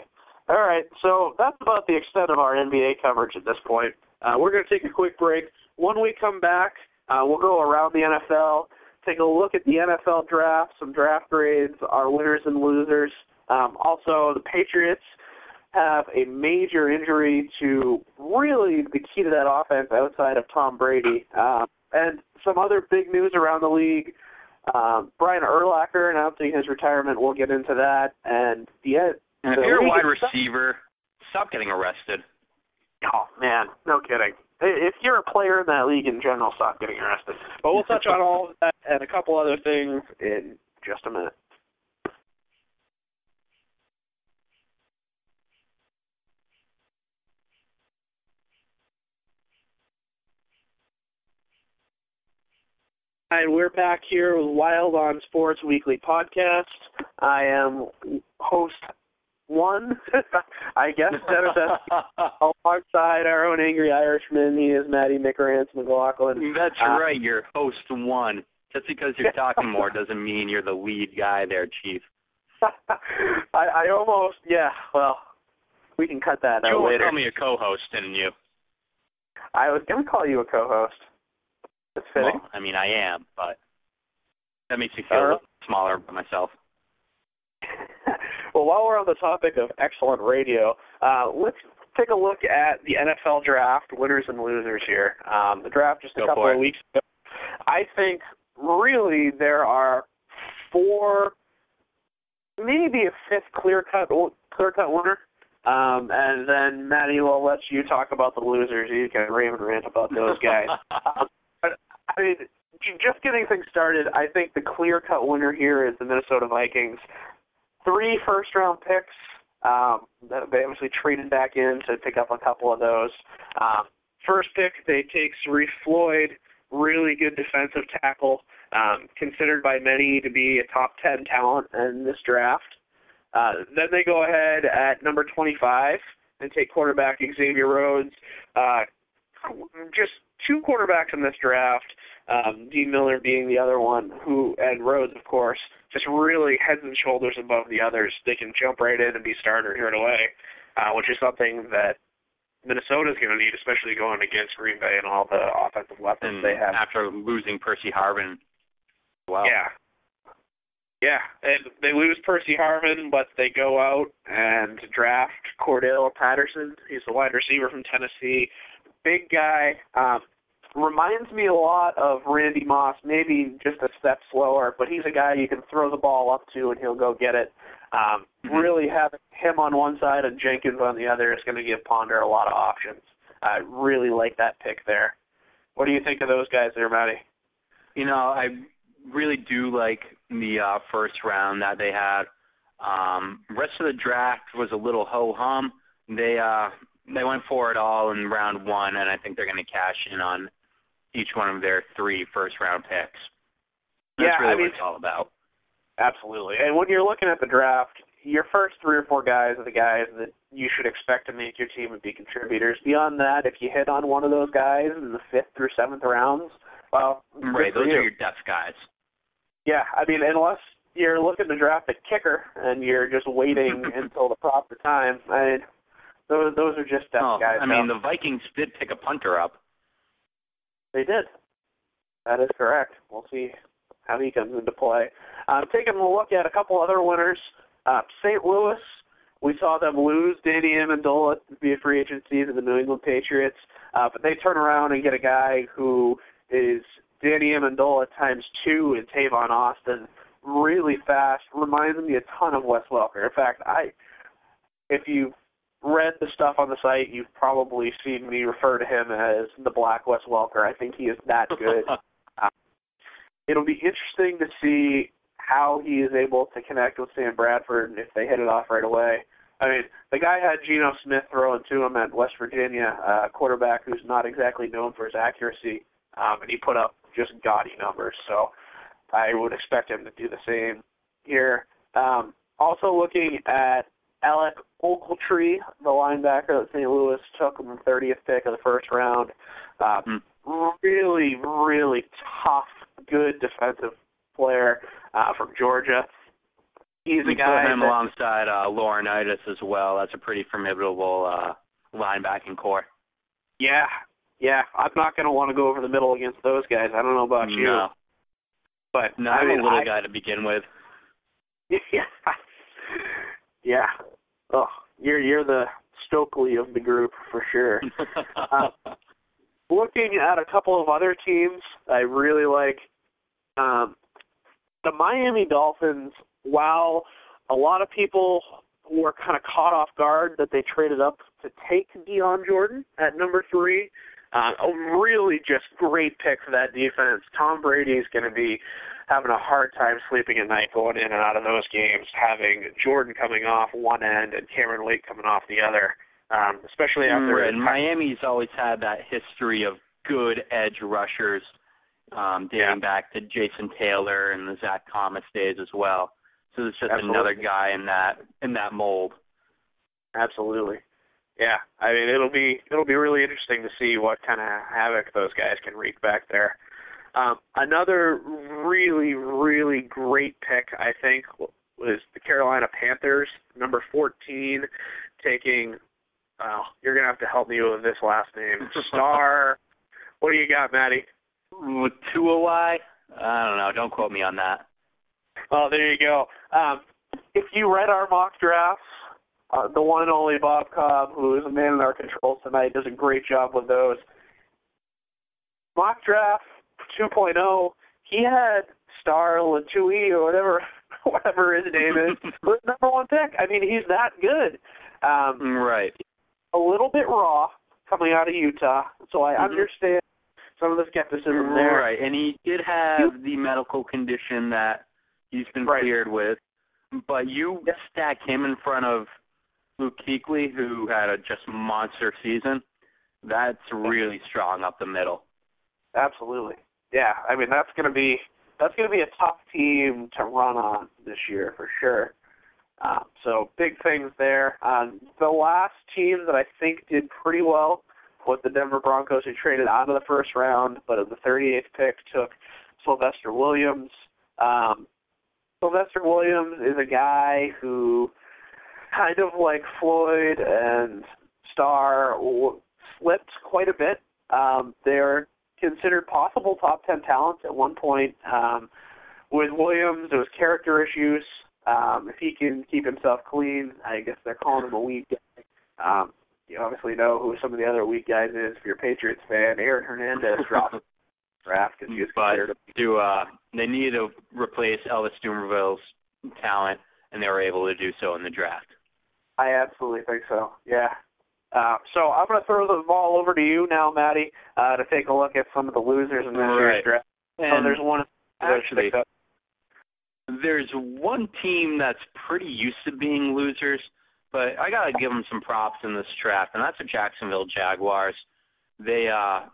All right, so that's about the extent of our NBA coverage at this point. Uh, we're going to take a quick break. When we come back, uh, we'll go around the NFL, take a look at the NFL draft, some draft grades, our winners and losers. Um, also, the Patriots have a major injury to really the key to that offense outside of Tom Brady. Uh, and some other big news around the league. Um, Brian Urlacher announcing his retirement. We'll get into that. And the, and if you're a wide receiver, stop getting arrested. Oh man, no kidding. If you're a player in that league in general, stop getting arrested. But we'll touch on all of that and a couple other things in just a minute. And we're back here with Wild on Sports Weekly podcast. I am host one, I guess, alongside our own angry Irishman. He is Matty McRance McLaughlin. That's uh, right, you're host one. Just because you're talking more doesn't mean you're the lead guy there, Chief. I, I almost, yeah. Well, we can cut that out later. You call me a co-host, didn't you? I was going to call you a co-host. That's fitting. Well, I mean, I am, but that makes me feel uh, a little smaller by myself. well, while we're on the topic of excellent radio, uh, let's take a look at the NFL draft winners and losers here. Um, the draft just a Go couple of weeks ago. I think really there are four, maybe a fifth clear cut clear cut winner. Um, and then Matty will let you talk about the losers. You can rave and rant about those guys. um, I mean, just getting things started, I think the clear cut winner here is the Minnesota Vikings. Three first round picks. Um, they obviously traded back in to pick up a couple of those. Um, first pick, they take Sharrif Floyd, really good defensive tackle, um, considered by many to be a top 10 talent in this draft. Uh, then they go ahead at number 25 and take quarterback Xavier Rhodes. Uh, just two quarterbacks in this draft, um, Dee Milner being the other one, who and Rhodes, of course, just really heads and shoulders above the others. They can jump right in and be starter here right away, uh, which is something that Minnesota's going to need, especially going against Green Bay and all the offensive weapons and they have. After losing Percy Harvin. Wow. Yeah. Yeah, and they lose Percy Harvin, but they go out and draft Cordell Patterson. He's a wide receiver from Tennessee, big guy. Um, reminds me a lot of Randy Moss, maybe just a step slower, but he's a guy you can throw the ball up to and he'll go get it. Um, mm-hmm. Really having him on one side and Jenkins on the other is going to give Ponder a lot of options. I really like that pick there. What do you think of those guys there, Matty? You know, I really do like the uh, first round that they had. Um, rest of the draft was a little ho hum. They uh, they went for it all in round one, and I think they're going to cash in on each one of their three first round picks. That's yeah, really I mean, what it's all about. Absolutely. And when you're looking at the draft, your first three or four guys are the guys that you should expect to make your team and be contributors. Beyond that, if you hit on one of those guys in the fifth or seventh rounds, well, right, those you. are your depth guys. Yeah, I mean, unless you're looking to draft a kicker and you're just waiting until the proper time, I mean, those those are just depth oh, guys. I mean, the Vikings did pick a punter up. They did. That is correct. We'll see how he comes into play. Um, taking a look at a couple other winners. Uh, St. Louis, we saw them lose Danny Amendola via free agency to the New England Patriots, uh, but they turn around and get a guy who is Danny Amendola times two in Tavon Austin, really fast, reminds me a ton of Wes Welker. In fact, I, if you've read the stuff on the site, you've probably seen me refer to him as the Black Wes Welker. I think he is that good. uh, it'll be interesting to see how he is able to connect with Sam Bradford and if they hit it off right away. I mean, the guy had Geno Smith throwing to him at West Virginia, a uh, quarterback who's not exactly known for his accuracy, um, and he put up just gaudy numbers. So I would expect him to do the same here. Um, also looking at Alec Ogletree, the linebacker that St. Louis took in the 30th pick of the first round. Uh, mm. Really, really tough, good defensive player uh, from Georgia. He's we a guy put him that, alongside uh, Laurinaitis as well. That's a pretty formidable uh, linebacking core. Yeah, yeah. I'm not going to want to go over the middle against those guys. I don't know about no. you, but no, I I'm mean, a little I, guy to begin with. Yeah, yeah. Oh, you're you're the Stokley of the group for sure. uh, looking at a couple of other teams, I really like um, the Miami Dolphins. While a lot of people were kind of caught off guard that they traded up to take Dion Jordan at number three, uh, a really just great pick for that defense. Tom Brady is going to be having a hard time sleeping at night going in and out of those games, having Jordan coming off one end and Cameron Wake coming off the other. Um, especially after right. and Miami's always had that history of good edge rushers, um, dating yeah. back to Jason Taylor and the Zach Thomas days as well. So it's just Absolutely. another guy in that in that mold. Absolutely. Yeah, I mean it'll be it'll be really interesting to see what kind of havoc those guys can wreak back there. Um, another really really great pick I think was the Carolina Panthers, number 14, taking. Well, you're gonna have to help me with this last name. Star. what do you got, Matty? Tuawai? I don't know. Don't quote me on that. Oh, there you go. Um, if you read our mock drafts, uh, the one and only Bob Cobb, who is a man in our controls tonight, does a great job with those. Mock draft 2.0, he had Starl and Latui or whatever whatever his name is, was number one pick. I mean, he's that good. Um, right. A little bit raw coming out of Utah, so I mm-hmm. understand some of the skepticism there. Right, and he did have the medical condition that he's been right. cleared with, but you yep. stack him in front of Luke Kuechly, who had a just monster season. That's really strong up the middle. Absolutely. Yeah, I mean that's going to be that's going to be a tough team to run on this year for sure. Um, so big things there. Um, the last team that I think did pretty well was the Denver Broncos, who traded out of the first round, but at the 38th pick took Sylvester Williams. Um, Sylvester Williams is a guy who, kind of like Floyd and Star, slipped quite a bit. Um, they're considered possible top 10 talents at one point. Um, with Williams, there was character issues. Um, if he can keep himself clean, I guess they're calling him a weak guy. Um, you obviously know who some of the other weak guys is. If you're a Patriots fan, Aaron Hernandez dropped draft because he was considered. But do uh, they needed to replace Elvis Dumervil's talent, and they were able to do so in the draft. I absolutely think so. Yeah. Uh, so I'm going to throw the ball over to you now, Matty, uh, to take a look at some of the losers in this right. year's draft. And so there's one Actually, there's one team that's pretty used to being losers, but I gotta give them some props in this draft, and that's the Jacksonville Jaguars. They uh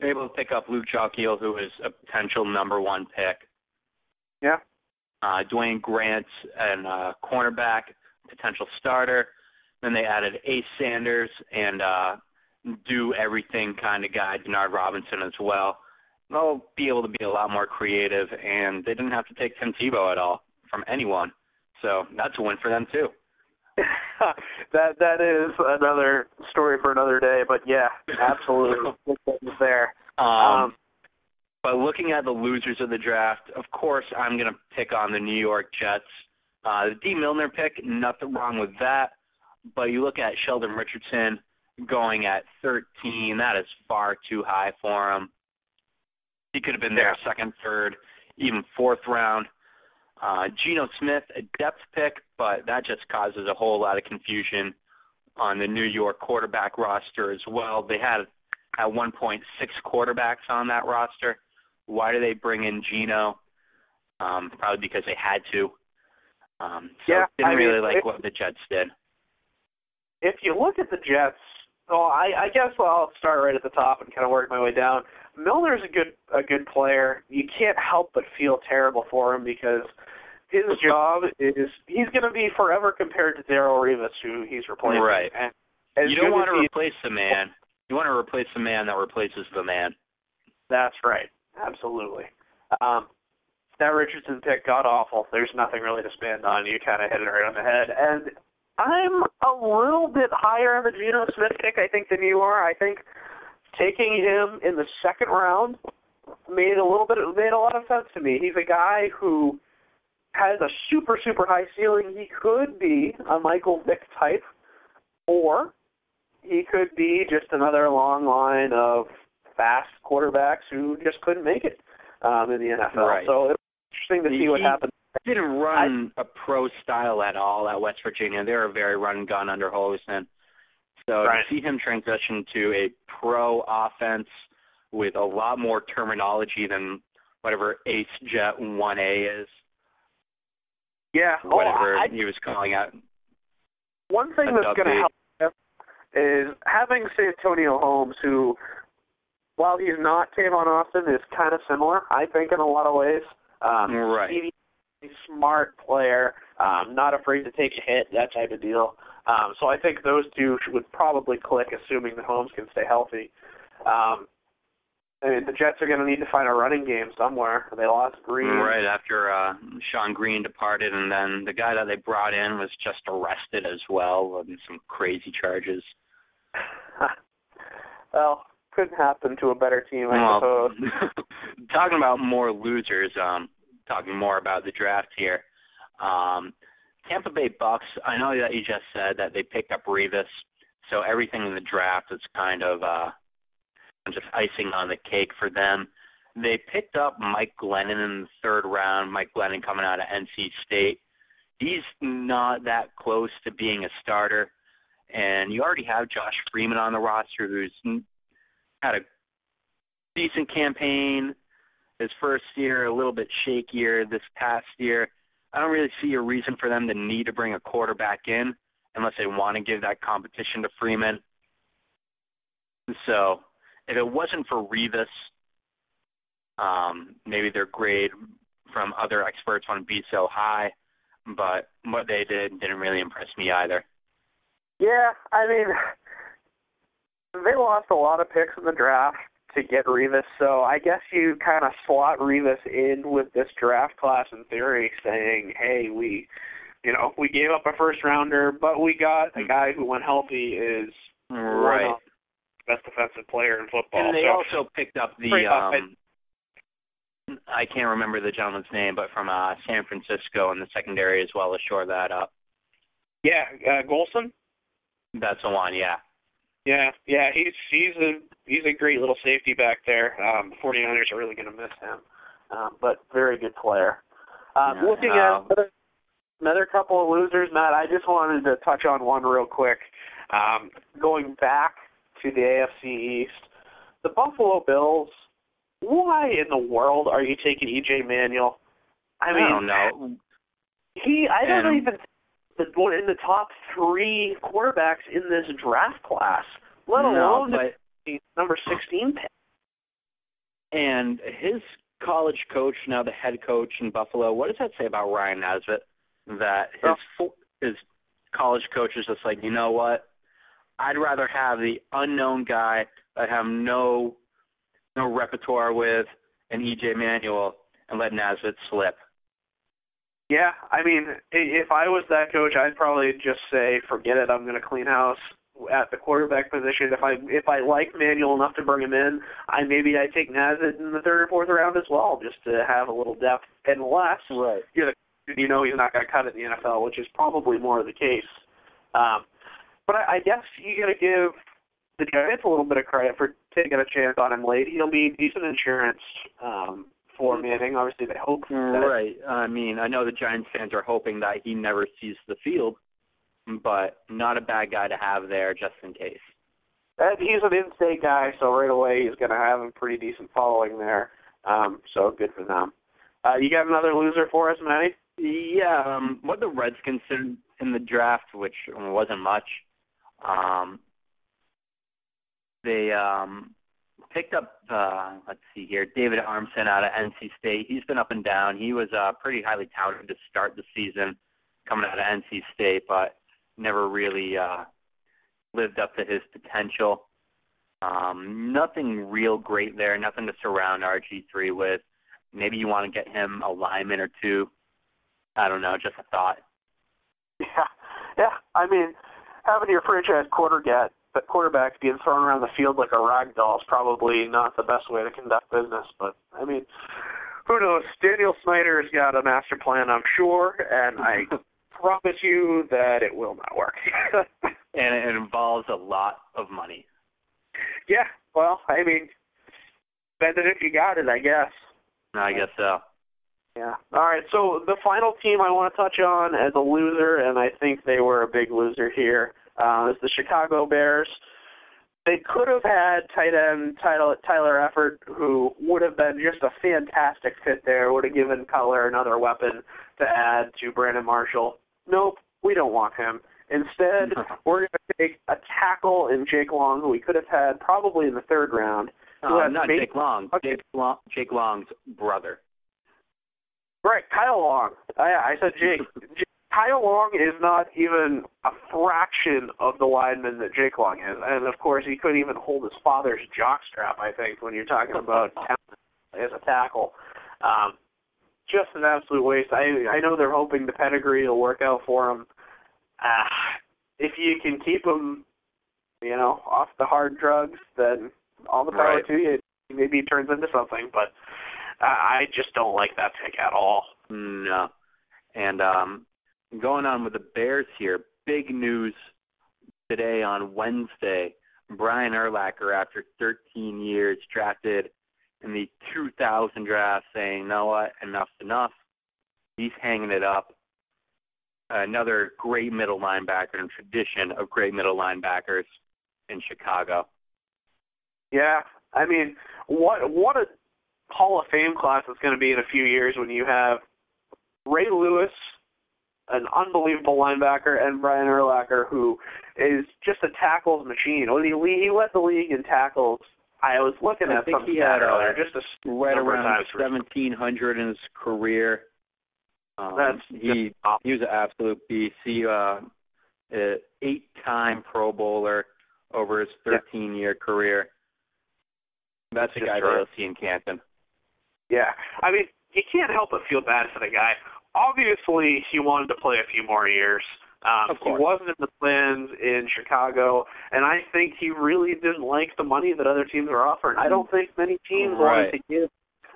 were able to pick up Luke Joeckel, who is a potential number one pick. Yeah. Uh, Dwayne Gratz and uh, cornerback, potential starter. Then they added Ace Sanders and uh, do everything kind of guy, Denard Robinson as well. They'll be able to be a lot more creative, and they didn't have to take Tim Tebow at all from anyone. So that's a win for them too. that that is another story for another day, but yeah, absolutely there. Um, um, but looking at the losers of the draft, of course, I'm going to pick on the New York Jets. Uh, the D. Milner pick, nothing wrong with that. But you look at Sheldon Richardson going at 13, that is far too high for him. He could have been there second, third, even fourth round. Uh, Geno Smith, a depth pick, but that just causes a whole lot of confusion on the New York quarterback roster as well. They had at one point six quarterbacks on that roster. Why do they bring in Geno? Um, probably because they had to. Um, so yeah, didn't I really mean, like if, what the Jets did. If you look at the Jets, well, I, I guess I'll start right at the top and kind of work my way down. Milner's a good a good player. You can't help but feel terrible for him because his job is he's going to be forever compared to Darrelle Revis, who he's replacing. Right. And you don't want to replace the man. You want to replace the man that replaces the man. That's right. Absolutely. Um, that Richardson pick got awful. There's nothing really to spend on. You kind of hit it right on the head. And I'm a little bit higher on the Geno Smith pick, I think, than you are. I think taking him in the second round made a little bit made a lot of sense to me. He's a guy who has a super super high ceiling. He could be a Michael Vick type, or he could be just another long line of fast quarterbacks who just couldn't make it um, in the NFL. Right. So it's interesting to see he, what happens. Didn't run I, a pro style at all at West Virginia. They were a very run gun under Holgorsen. So right. to see him transition to a pro offense with a lot more terminology than whatever Ace Jet 1A is. Yeah, whatever oh, I, he was calling out. One thing that's going to help is having Santonio Holmes, who, while he's not Tavon Austin, is kind of similar, I think, in a lot of ways. Um, right. He's a smart player, um, not afraid to take a hit, that type of deal. Um, so I think those two would probably click, assuming that Holmes can stay healthy. Um, I mean, the Jets are going to need to find a running game somewhere. They lost Greene. Right after uh, Shonn Greene departed, and then the guy that they brought in was just arrested as well on some crazy charges. well, couldn't happen to a better team, I well, suppose. talking about more losers, um, talking more about the draft here. Um, Tampa Bay Bucks. I know that you just said that they picked up Revis, so everything in the draft is kind of uh, just icing on the cake for them. They picked up Mike Glennon in the third round. Mike Glennon coming out of NC State. He's not that close to being a starter, and you already have Josh Freeman on the roster, who's had a decent campaign. His first year, a little bit shakier. This past year, I don't really see a reason for them to need to bring a quarterback in unless they want to give that competition to Freeman. So if it wasn't for Revis, um, maybe their grade from other experts wouldn't be so high. But what they did didn't really impress me either. Yeah, I mean, they lost a lot of picks in the draft to get Revis, so I guess you kind of slot Revis in with this draft class in theory, saying, "Hey, we, you know, we gave up a first rounder, but we got a guy who, when healthy, is right best defensive player in football. And they so, also picked up the um I can't remember the gentleman's name, but from uh San Francisco in the secondary as well to shore that up. Yeah, uh Goldson? That's the one, yeah. Yeah, yeah, he's he's a he's a great little safety back there. Um the 49ers are really going to miss him. Um but very good player. Um yeah, looking uh, at another couple of losers, Matt, I just wanted to touch on one real quick. Um going back to the AFC East. The Buffalo Bills why in the world are you taking EJ Manuel? I mean, I don't know. He, I don't even the one in the top three quarterbacks in this draft class, let no, alone but the number sixteen pick. and his college coach, now the head coach in Buffalo. What does that say about Ryan Nassib? That his oh. fo- his college coach is just like, you know what? I'd rather have the unknown guy that I have no no repertoire with, and EJ Manuel, and let Nassib slip. Yeah, I mean, if I was that coach, I'd probably just say, forget it. I'm going to clean house at the quarterback position. If I if I like Manuel enough to bring him in, I maybe I take Nassib in the third or fourth round as well, just to have a little depth. Unless Right. you're the you know he's not going to cut it in the NFL, which is probably more of the case. Um, but I, I guess you got to give the Giants a little bit of credit for taking a chance on him late. He'll be decent insurance um, for Manning. Obviously, they hope that Right. I mean, I know the Giants fans are hoping that he never sees the field, but not a bad guy to have there just in case. And he's an in-state guy, so right away he's going to have a pretty decent following there. Um, so good for them. Uh, you got another loser for us, Matty? Yeah, um, what the Redskins did in the draft, which wasn't much, um, they um, picked up, uh, let's see here, David Amerson out of NC State. He's been up and down. He was uh, pretty highly touted to start the season coming out of NC State, but never really uh, lived up to his potential. Um, nothing real great there, nothing to surround RG3 with. Maybe you want to get him a lineman or two. I don't know, just a thought. Yeah, yeah. I mean, having your franchise quarterback, but quarterback being thrown around the field like a rag doll is probably not the best way to conduct business. But I mean, who knows? Daniel Snyder's got a master plan, I'm sure, and I promise you that it will not work. and it involves a lot of money. yeah. Well, I mean, spend it if you got it, I guess. I guess so. Yeah. All right. So the final team I want to touch on as a loser, and I think they were a big loser here, uh, is the Chicago Bears. They could have had tight end Tyler, Tyler Eifert, who would have been just a fantastic fit there. Would have given Cutler another weapon to add to Brandon Marshall. Nope, we don't want him. Instead, we're going to take a tackle in Jake Long, who we could have had probably in the third round. Uh, not made- Jake Long. Okay. Jake Long. Jake Long's brother. Right, Kyle Long. I, I said Jake. Kyle Long is not even a fraction of the lineman that Jake Long is, and of course he couldn't even hold his father's jockstrap. I think when you're talking about as a tackle, um, just an absolute waste. I I know they're hoping the pedigree will work out for him. Uh, if you can keep him, you know, off the hard drugs, then all the power Right. to you. Maybe he turns into something, but I I just don't like that pick at all. No. And um going on with the Bears here, big news today on Wednesday. Brian Urlacher, after 13 years, drafted in the 2000 draft, saying, "You know what? Enough's enough." He's hanging it up. Another great middle linebacker and tradition of great middle linebackers in Chicago. Yeah, I mean, what what a Hall of Fame class it's going to be in a few years when you have Ray Lewis, an unbelievable linebacker, and Brian Urlacher, who is just a tackles machine. Well, he he led the league in tackles. I was looking I at think he had, uh, earlier, just a right around 1700 in his career. Um, That's he awesome. he was an absolute beast. He uh, uh eight-time Pro Bowler over his 13-year career. That's the guy right. they'll see in Canton. Yeah, I mean, you can't help but feel bad for the guy. Obviously, he wanted to play a few more years. Um, he wasn't in the plans in Chicago, and I think he really didn't like the money that other teams were offering. I don't think many teams wanted Right. to give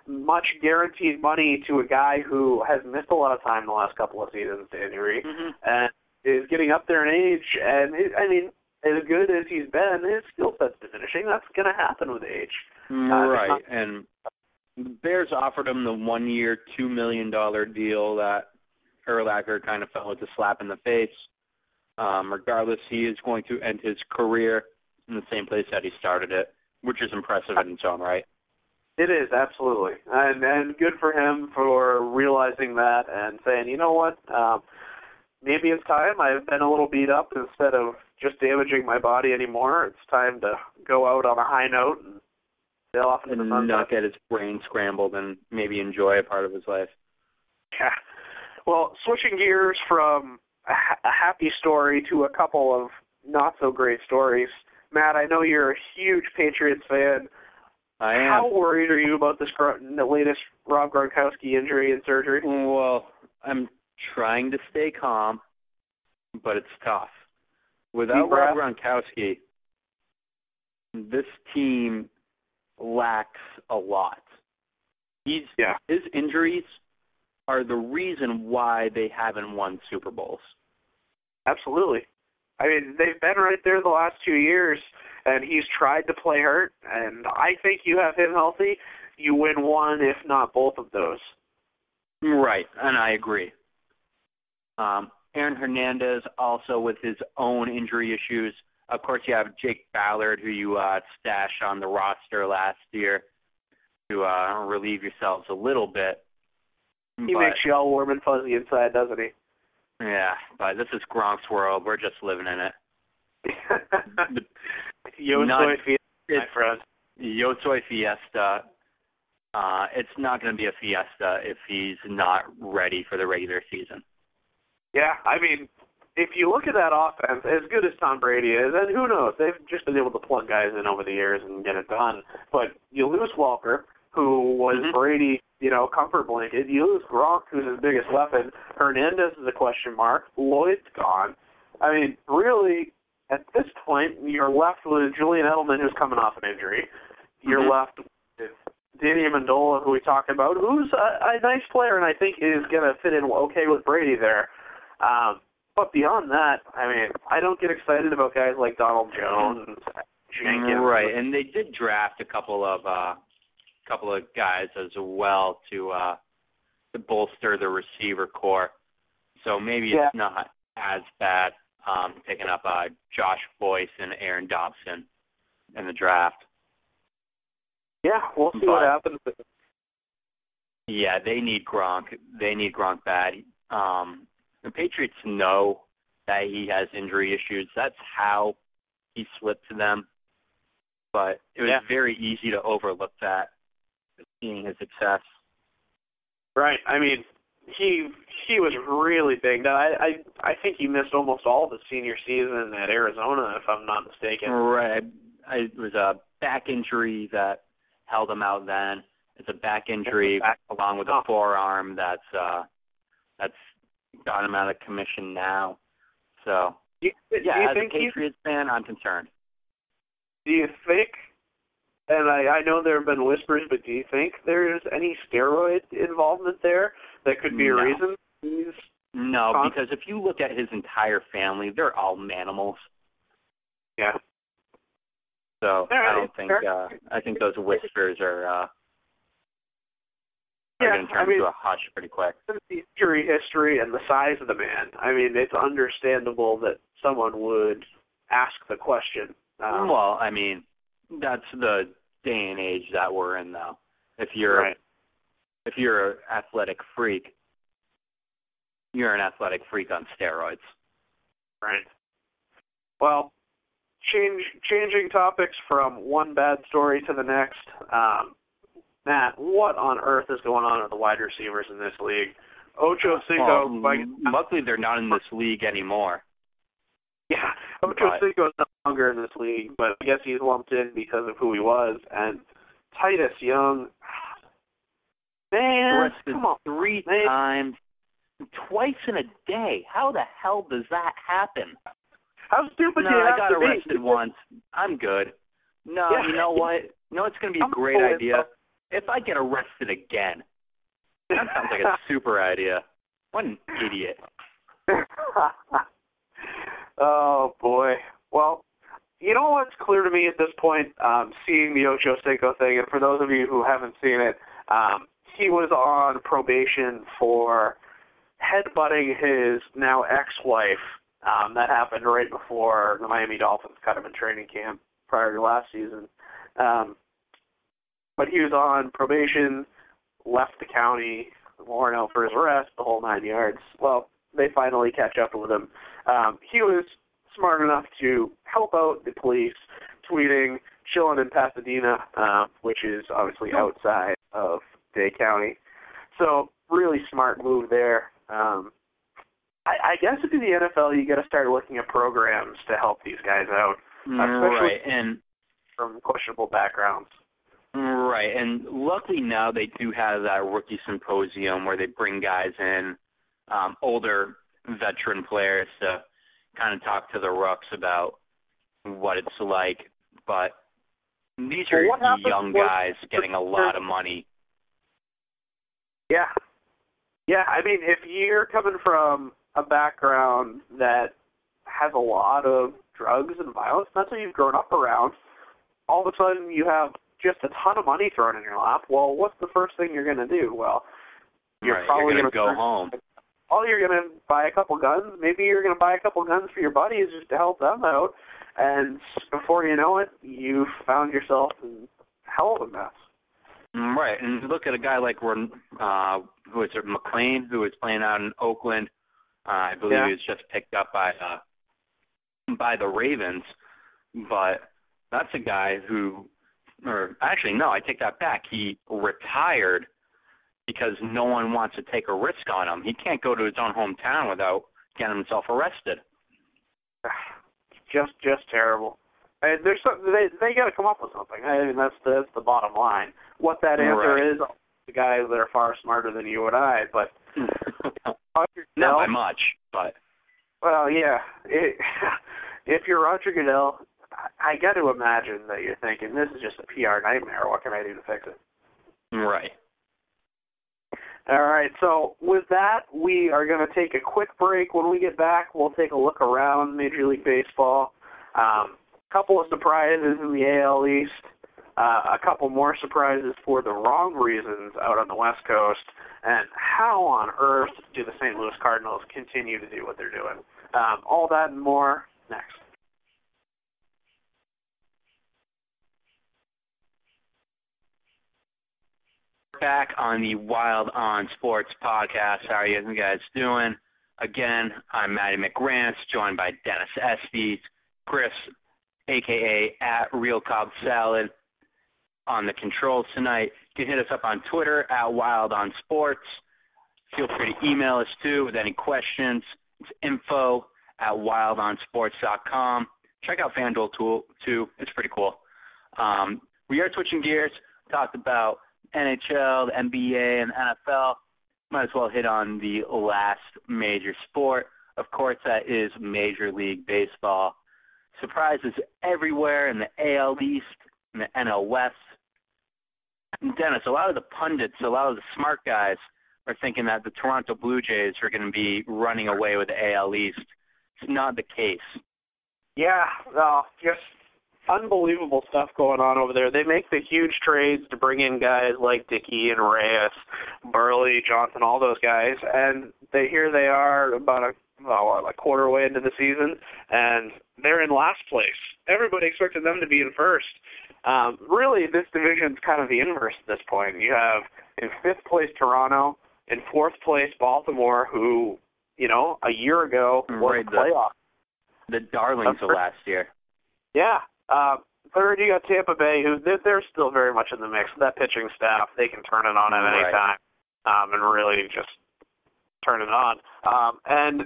much guaranteed money to a guy who has missed a lot of time the last couple of seasons to injury and is getting up there in age. And it, I mean, as good as he's been, his skill set's diminishing. That's going to happen with age. Right, and the Bears offered him the one-year, two million dollar deal that Urlacher kind of felt like a slap in the face. Um, regardless, he is going to end his career in the same place that he started it, which is impressive in its own right. It is absolutely, and and good for him for realizing that and saying, you know what, um, maybe it's time. I've been a little beat up. Instead of just damaging my body anymore, it's time to go out on a high note and sail off into and the sunset. not get his brain scrambled and maybe enjoy a part of his life. Yeah. Well, switching gears from a, ha- a happy story to a couple of not so great stories. Matt, I know you're a huge Patriots fan. I am. How worried are you about this gr- the latest Rob Gronkowski injury and surgery? Well, I'm trying to stay calm, but it's tough. Without Rob Gronkowski, this team lacks a lot. He's Yeah. his injuries are the reason why they haven't won Super Bowls. Absolutely. I mean, they've been right there the last two years, and he's tried to play hurt. And I think you have him healthy, you win one, if not both of those. Right, and I agree. Um, Aaron Hernandez also with his own injury issues. Of course, you have Jake Ballard, who you uh, stashed on the roster last year to uh, relieve yourselves a little bit. He but, makes you all warm and fuzzy inside, doesn't he? yeah, but this is Gronk's world. We're just living in it. Yo soy fiesta, my friend. Yo Soy Fiesta. Uh, it's not going to be a fiesta if he's not ready for the regular season. Yeah, I mean, if you look at that offense, as good as Tom Brady is, and who knows, they've just been able to plug guys in over the years and get it done. But you lose Welker, who was Mhm. Brady, you know, comfort blanket. You lose Gronk, who's his biggest weapon. Hernandez is a question mark. Lloyd's gone. I mean, really, at this point, you're left with Julian Edelman, who's coming off an injury. You're Mhm. left with Danny Amendola, who we talked about, who's a, a nice player and I think is going to fit in okay with Brady there. Um, but beyond that, I mean, I don't get excited about guys like Donald Jones, Jenkins. Right, and they did draft a couple of uh couple of guys as well to uh to bolster the receiver core. So maybe Yeah. it's not as bad um picking up uh Josh Boyce and Aaron Dobson in the draft. Yeah, we'll see what happens. Yeah, they need Gronk. They need Gronk bad. Um the Patriots know that he has injury issues. That's how he slipped to them. But it was Yeah. very easy to overlook that seeing his success. Right. I mean, he he was really big. I I I think he missed almost all of his senior season at Arizona, if I'm not mistaken. Right. I, it was a back injury that held him out then. It's a back injury Back- along with Oh. a forearm that's uh that's got him out of commission now. So Do you, do yeah, as a Patriots fan I'm concerned. Do you think, and I, I know there have been whispers, but do you think there's any steroid involvement there that could be a reason he's No, because if you look at his entire family, they're all manimals. yeah So All I don't think fair. uh I think those whispers are uh Yeah, gonna turn I mean- into a hush pretty quick. the injury history and the size of the man. I mean, it's understandable that someone would ask the question. Um, well, I mean, that's the day and age that we're in though. If you're right. if you're an athletic freak, you're an athletic freak on steroids. Right. Well, change changing topics from one bad story to the next. Um, Matt, what on earth is going on with the wide receivers in this league? Ocho Cinco, Well, like, luckily they're not in this league anymore. yeah, Ocho but- Cinco is no longer in this league, but I guess he's lumped in because of who he was. And Titus Young, man, Arrested come on, three man. times, twice in a day. How the hell does that happen? how stupid no, I have got to be? arrested once. I'm good. No, Yeah. you know what? You know it's going to be a I'm great idea? If I get arrested again. That sounds like a super idea. What an idiot. oh boy. Well, you know what's clear to me at this point, um, seeing the Ocho Cinco thing, and for those of you who haven't seen it, um, he was on probation for headbutting his now ex-wife. Um, that happened right before the Miami Dolphins cut him in training camp prior to last season. Um, but he was on probation, left the county, warrant out for his arrest, the whole nine yards. Well, they finally catch up with him. Um, he was smart enough to help out the police, tweeting, chilling in Pasadena, uh, which is obviously outside of Dade County. So really smart move there. Um, I, I guess if you're the NFL, you got to start looking at programs to help these guys out, especially right, and from questionable backgrounds. Right, and luckily now they do have that rookie symposium where they bring guys in, um, older veteran players to kind of talk to the rooks about what it's like. But these are well, young guys getting a lot of money. Yeah, yeah. I mean, if you're coming from a background that has a lot of drugs and violence, that's what you've grown up around. All of a sudden, you have just a ton of money thrown in your lap. Well, what's the first thing you're going to do? Well, you're right, probably going to go home. Oh, you're going to buy a couple guns. Maybe you're going to buy a couple guns for your buddies just to help them out. And before you know it, you've found yourself in hell of a mess. Mm, right, and look at a guy like uh, who is it, McClain, who is playing out in Oakland. Uh, I believe yeah. he was just picked up by uh, by the Ravens, but that's a guy who or actually no, I take that back. He retired because no one wants to take a risk on him. He can't go to his own hometown without getting himself arrested. Just just terrible. I, there's some, they they got to come up with something. I mean that's the that's the bottom line. What that answer right. is, the guys that are far smarter than you and I, but not by much, but well, yeah. It, if you're Roger Goodell, I got to imagine that you're thinking this is just a PR nightmare. What can I do to fix it? Right. All right. So with that, we are going to take a quick break. When we get back, we'll take a look around Major League Baseball. A um, couple of surprises in the AL East. Uh, a couple more surprises for the wrong reasons out on the West Coast, and how on earth do the St. Louis Cardinals continue to do what they're doing? Um, all that and more next. Back on the Wild on Sports podcast. How are you guys doing? Again, I'm Matty McGrants, joined by Dennis Estes, Chris, aka at Real Cobb Salad, on the controls tonight. You can hit us up on Twitter at Wild on Sports. Feel free to email us too with any questions. It's info at wildonsports.com. Check out FanDuel tool too. It's pretty cool. Um, we are switching gears. Talked about NHL, the NBA, and NFL. Might as well hit on the last major sport. Of course, that is Major League Baseball. Surprises everywhere in the AL East, and the NL West. Dennis, a lot of the pundits, a lot of the smart guys are thinking that the Toronto Blue Jays are going to be running away with the AL East. It's not the case. Yeah, well, just unbelievable stuff going on over there. They make the huge trades to bring in guys like Dickey and Reyes, Buehrle, Johnson, all those guys, and they here they are about a well, a quarter way into the season, and they're in last place. Everybody expected them to be in first. Um, really, this division's kind of the inverse at this point. You have in fifth place Toronto, in fourth place Baltimore, who you know a year ago was right, playoff. The, the darlings of last year. Yeah, uh, third, you got Tampa Bay, who they're, they're still very much in the mix. That pitching staff, they can turn it on at any right. time, um, and really just turn it on. Um, and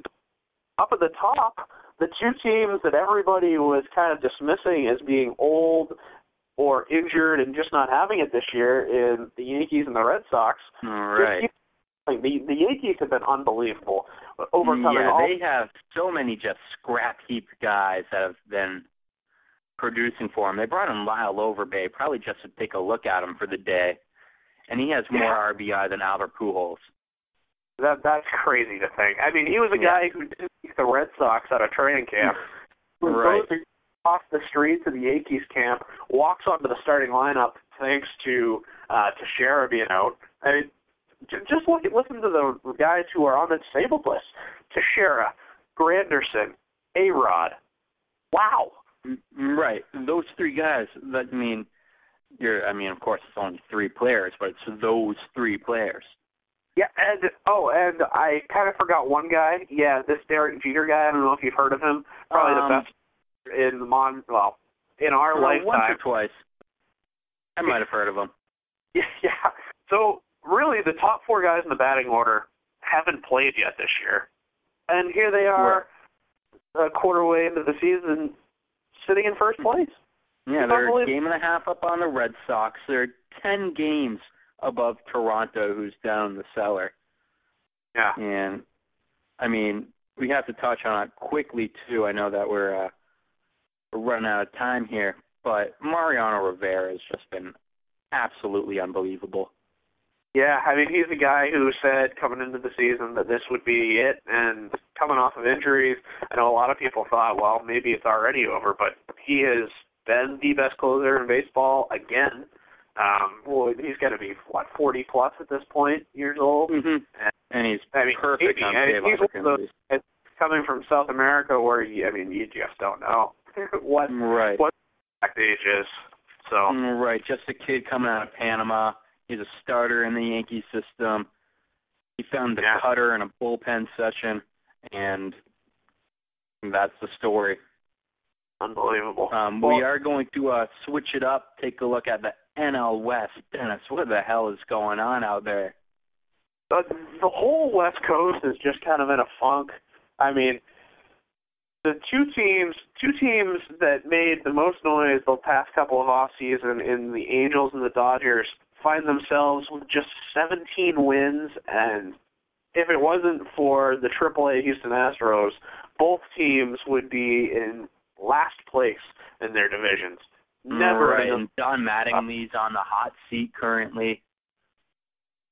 up at the top, the two teams that everybody was kind of dismissing as being old or injured and just not having it this year in the Yankees and the Red Sox. Right. The the Yankees have been unbelievable, overcoming yeah, all. they have so many just scrap heap guys that have been producing for him. They brought in Lyle Overbay probably just to take a look at him for the day, and he has more Yeah. RBI than Albert Pujols. That that's crazy to think. I mean, he was a Yeah. guy who didn't beat the Red Sox out of training camp. Right. goes off the streets of the Yankees camp, walks onto the starting lineup thanks to uh Teixeira being out. I mean, j- just look at listen to the guys who are on the disabled list: Teixeira, Granderson, A Rod. Wow. Mm, Right. Those three guys, that I mean, you're I mean, of course it's only three players, but it's those three players. Yeah, and oh, and I kind of forgot one guy. Yeah, this Derek Jeter guy. I don't know if you've heard of him. Probably um, the best in the mon. Well, in our uh, lifetime. Once or twice. I might have heard of him. Yeah, yeah. So really, the top four guys in the batting order haven't played yet this year, and here they are, a quarter way into the season, sitting in first place. Yeah, they're a game and a half up on the Red Sox. They're ten games above Toronto, who's down in the cellar. Yeah. And I mean, we have to touch on it quickly too. I know that we're uh, we're running out of time here, but Mariano Rivera has just been absolutely unbelievable. Yeah, I mean he's a guy who said coming into the season that this would be it, and coming off of injuries, I know a lot of people thought, well, maybe it's already over, but he has been the best closer in baseball again. Um, well, he's got to be what 40 plus at this point, years old, mm-hmm. and, and he's I mean, perfect on and save he's one of those, it's coming from South America, where you, I mean, you just don't know what right. what exact age is. So right, just a kid coming out of Panama. He's a starter in the Yankee system. He found the yeah. cutter in a bullpen session, and that's the story. Unbelievable. Um, well, we are going to uh, switch it up, take a look at the NL West. Dennis, what the hell is going on out there? The, the whole West Coast is just kind of in a funk. I mean, the two teams, two teams that made the most noise the past couple of off season in the Angels and the Dodgers find themselves with just 17 wins and if it wasn't for the AAA Houston Astros, both teams would be in last place in their divisions. Never. Right, and Don Mattingly's on the hot seat currently.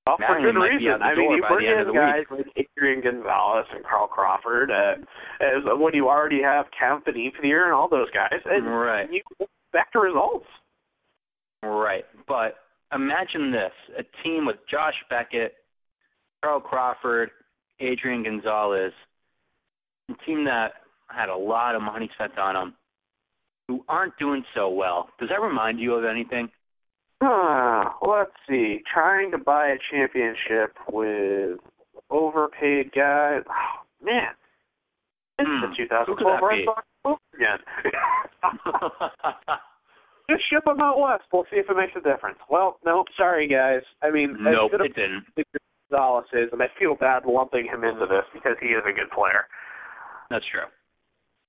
Oh, for good reason. I mean, you bring in guys week. like Adrian Gonzalez and Carl Crawford, and as when you already have Count Benitier and all those guys, and Right. you back to results. Right, but imagine this: a team with Josh Beckett, Carl Crawford, Adrian Gonzalez, a team that had a lot of money spent on them, who aren't doing so well. Does that remind you of anything? Uh, let's see. Trying to buy a championship with overpaid guys. Oh, man. It's Hmm, the 2012 Red? Sox again. Just ship them out west. We'll see if it makes a difference. Well, no, sorry guys. I mean, nope, it didn't. Gonzalez is, and I feel bad lumping him into this because he is a good player. That's true.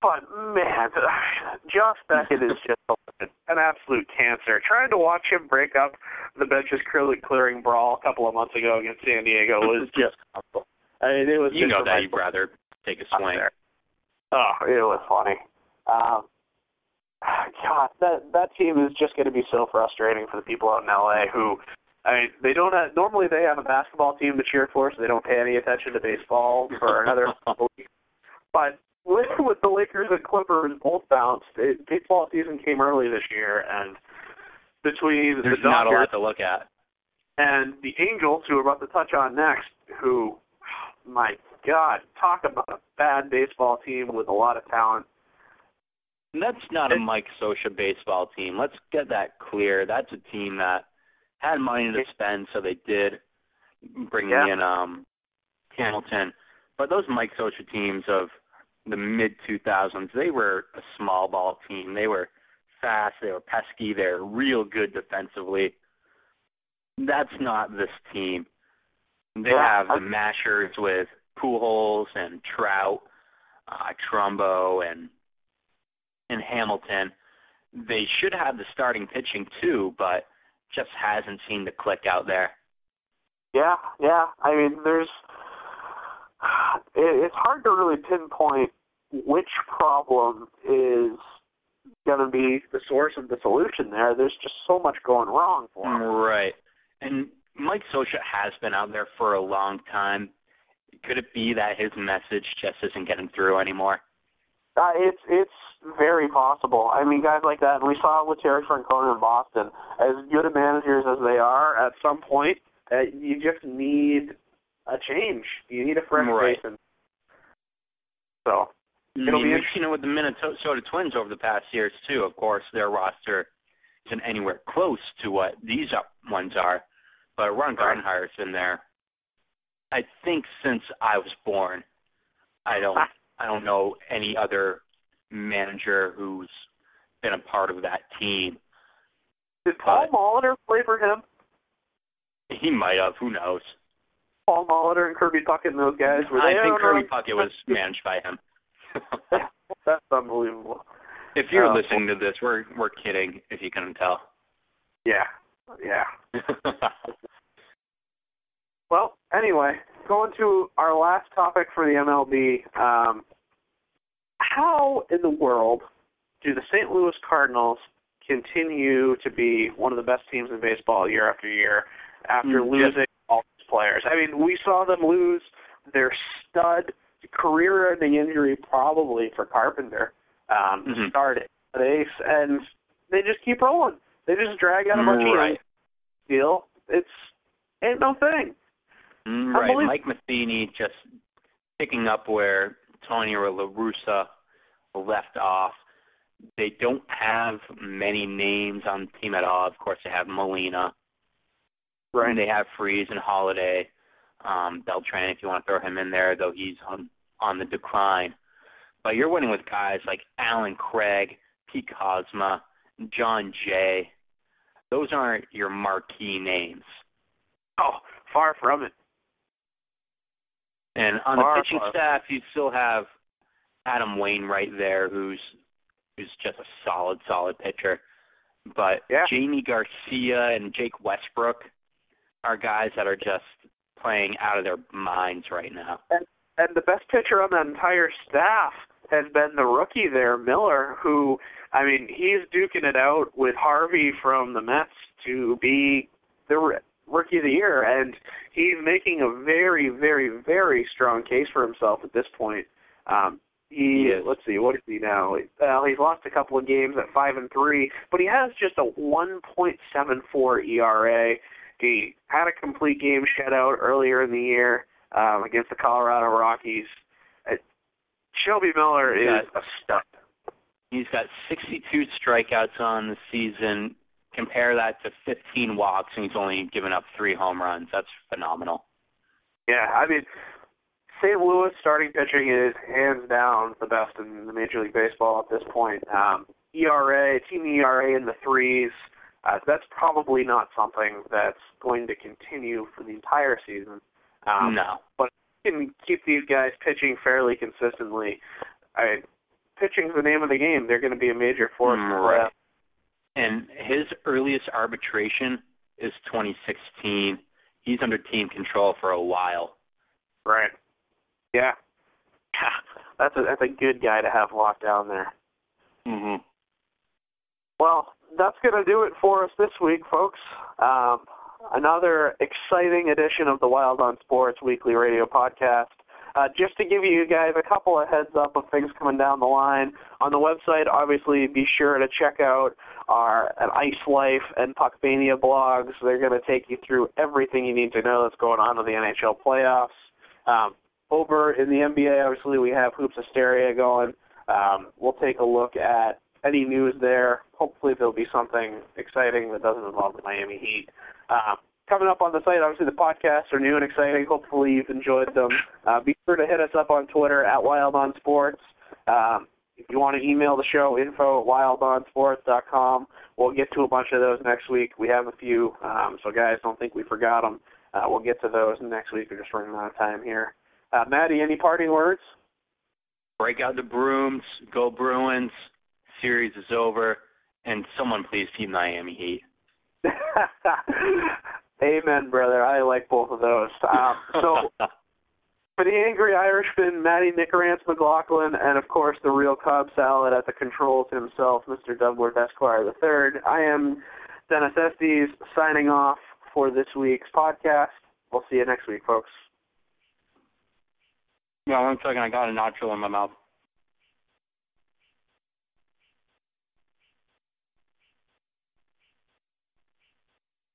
But man, Josh Beckett is just an absolute cancer. Trying to watch him break up the benches clearing, clearing brawl a couple of months ago against San Diego was just awful. I mean, it was You know that you'd rather take a swing. Oh, it was funny. Um, God, that that team is just going to be so frustrating for the people out in LA who, I mean, they don't have, normally they have a basketball team to cheer for, so they don't pay any attention to baseball for another couple weeks. But with, with the Lakers and Clippers both bounced, it, baseball season came early this year, and between There's the not a lot to look at. and the Angels, who we're about to touch on next, who, my God, talk about a bad baseball team with a lot of talent. That's not a Mike Scioscia baseball team. Let's get that clear. That's a team that had money to spend, so they did bring Yeah. in um Hamilton. But those Mike Scioscia teams of the mid 2000s, they were a small ball team. They were fast. They were pesky. They were real good defensively. That's not this team. They have the mashers with Pujols and Trout, uh, Trumbo and and Hamilton. They should have the starting pitching too, but just hasn't seemed to click out there. Yeah, yeah. I mean, there's. It's hard to really pinpoint which problem is going to be the source of the solution. There, there's just so much going wrong for them. Right. And Mike Scioscia has been out there for a long time. Could it be that his message just isn't getting through anymore? Uh, it's it's very possible. I mean, guys like that, and we saw with Terry Francona in Boston. As good a managers as they are, at some point, uh, you just need a change. You need a fresh Right. face. And so, I It'll mean, be we've seen it with the Minnesota Twins over the past years too. Of course, their roster isn't anywhere close to what these ones are, but Ron Gardenhire's in there. I think since I was born, I don't I don't know any other manager who's been a part of that team. Did Paul Molitor play for him? He might have. Who knows? Paul Molitor and Kirby Puckett and those guys were I they? think Kirby know. Puckett was managed by him. That's unbelievable. if you're Uh, listening to this, we're we're kidding. If you couldn't tell. Yeah, yeah. Well, anyway, going to our last topic for the MLB. Um, how in the world do the St. Louis Cardinals continue to be one of the best teams in baseball year after year after Mm, losing all these players? I mean, we saw them lose their stud career-ending injury probably for Carpenter um, to Mhm. start it and they just keep rolling. They just drag out a bunch of right. deal. It's ain't no thing. Mm, Right. Mike Matheny just picking up where Tony or La Russa left off. They don't have many names on the team at all. Of course, they have Molina. And they have Freese and Holliday. Um, Beltran, if you want to throw him in there, though he's on, on the decline. But you're winning with guys like Allen Craig, Pete Kozma, Jon Jay. Those aren't your marquee names. Oh, far from it. And on the pitching staff, you still have Adam Wainwright there, who's who's just a solid, solid pitcher. But Yeah. Jaime Garcia and Jake Westbrook are guys that are just playing out of their minds right now. And and the best pitcher on that entire staff has been the rookie there, Miller, who, I mean, he's duking it out with Harvey from the Mets to be the rookie of the year, and he's making a very, very, very strong case for himself at this point. Um, he, is. let's see, what is he now? Well, he's lost a couple of games at five and three, but he has just a 1.74 ERA. He had a complete game shutout earlier in the year um, against the Colorado Rockies. Uh, Shelby Miller is a stud. He's got 62 strikeouts on the season. Compare that to 15 walks, and he's only given up three home runs. That's phenomenal. Yeah, I mean, St. Louis starting pitching is hands down the best in the Major League Baseball at this point. Um, ERA, team ERA in the threes. Uh, that's probably not something that's going to continue for the entire season. Um, no. But can keep these guys pitching fairly consistently. I, pitching's the name of the game. They're going to be a major force. Mm, right. And his earliest arbitration is 2016. He's under team control for a while. Right. Yeah. That's a that's a good guy to have locked down there. Mm-hmm. Well, that's going to do it for us this week, folks. Um, another exciting edition of the Wild on Sports weekly radio podcast. Uh, just to give you guys a couple of heads up of things coming down the line on the website, obviously be sure to check out our an Ice Life and Puckmania blogs. They're going to take you through everything you need to know that's going on in the NHL playoffs. Um, over in the NBA, obviously we have Hoops Hysteria going. Um, we'll take a look at any news there. Hopefully there'll be something exciting that doesn't involve the Miami Heat. Um, coming up on the site, obviously the podcasts are new and exciting. Hopefully you've enjoyed them. Uh, be sure to hit us up on Twitter at Wild on Sports. Um, if you want to email the show, info at wildonsports.com. We'll get to a bunch of those next week. We have a few, um, so guys, don't think we forgot them. Uh, we'll get to those next week. We're just running out of time here. Uh, Maddie, any parting words? Break out the brooms, go Bruins. Series is over, and someone please keep Miami Heat. Amen, brother. I like both of those. Um, so for the Angry Irishman, Matty Nicorance McLaughlin, and of course the real Cobb salad at the controls himself, Mr. Douglas Esquire III. I am Dennis Estes signing off for this week's podcast. We'll see you next week, folks. yeah, one second. I got a nacho in my mouth.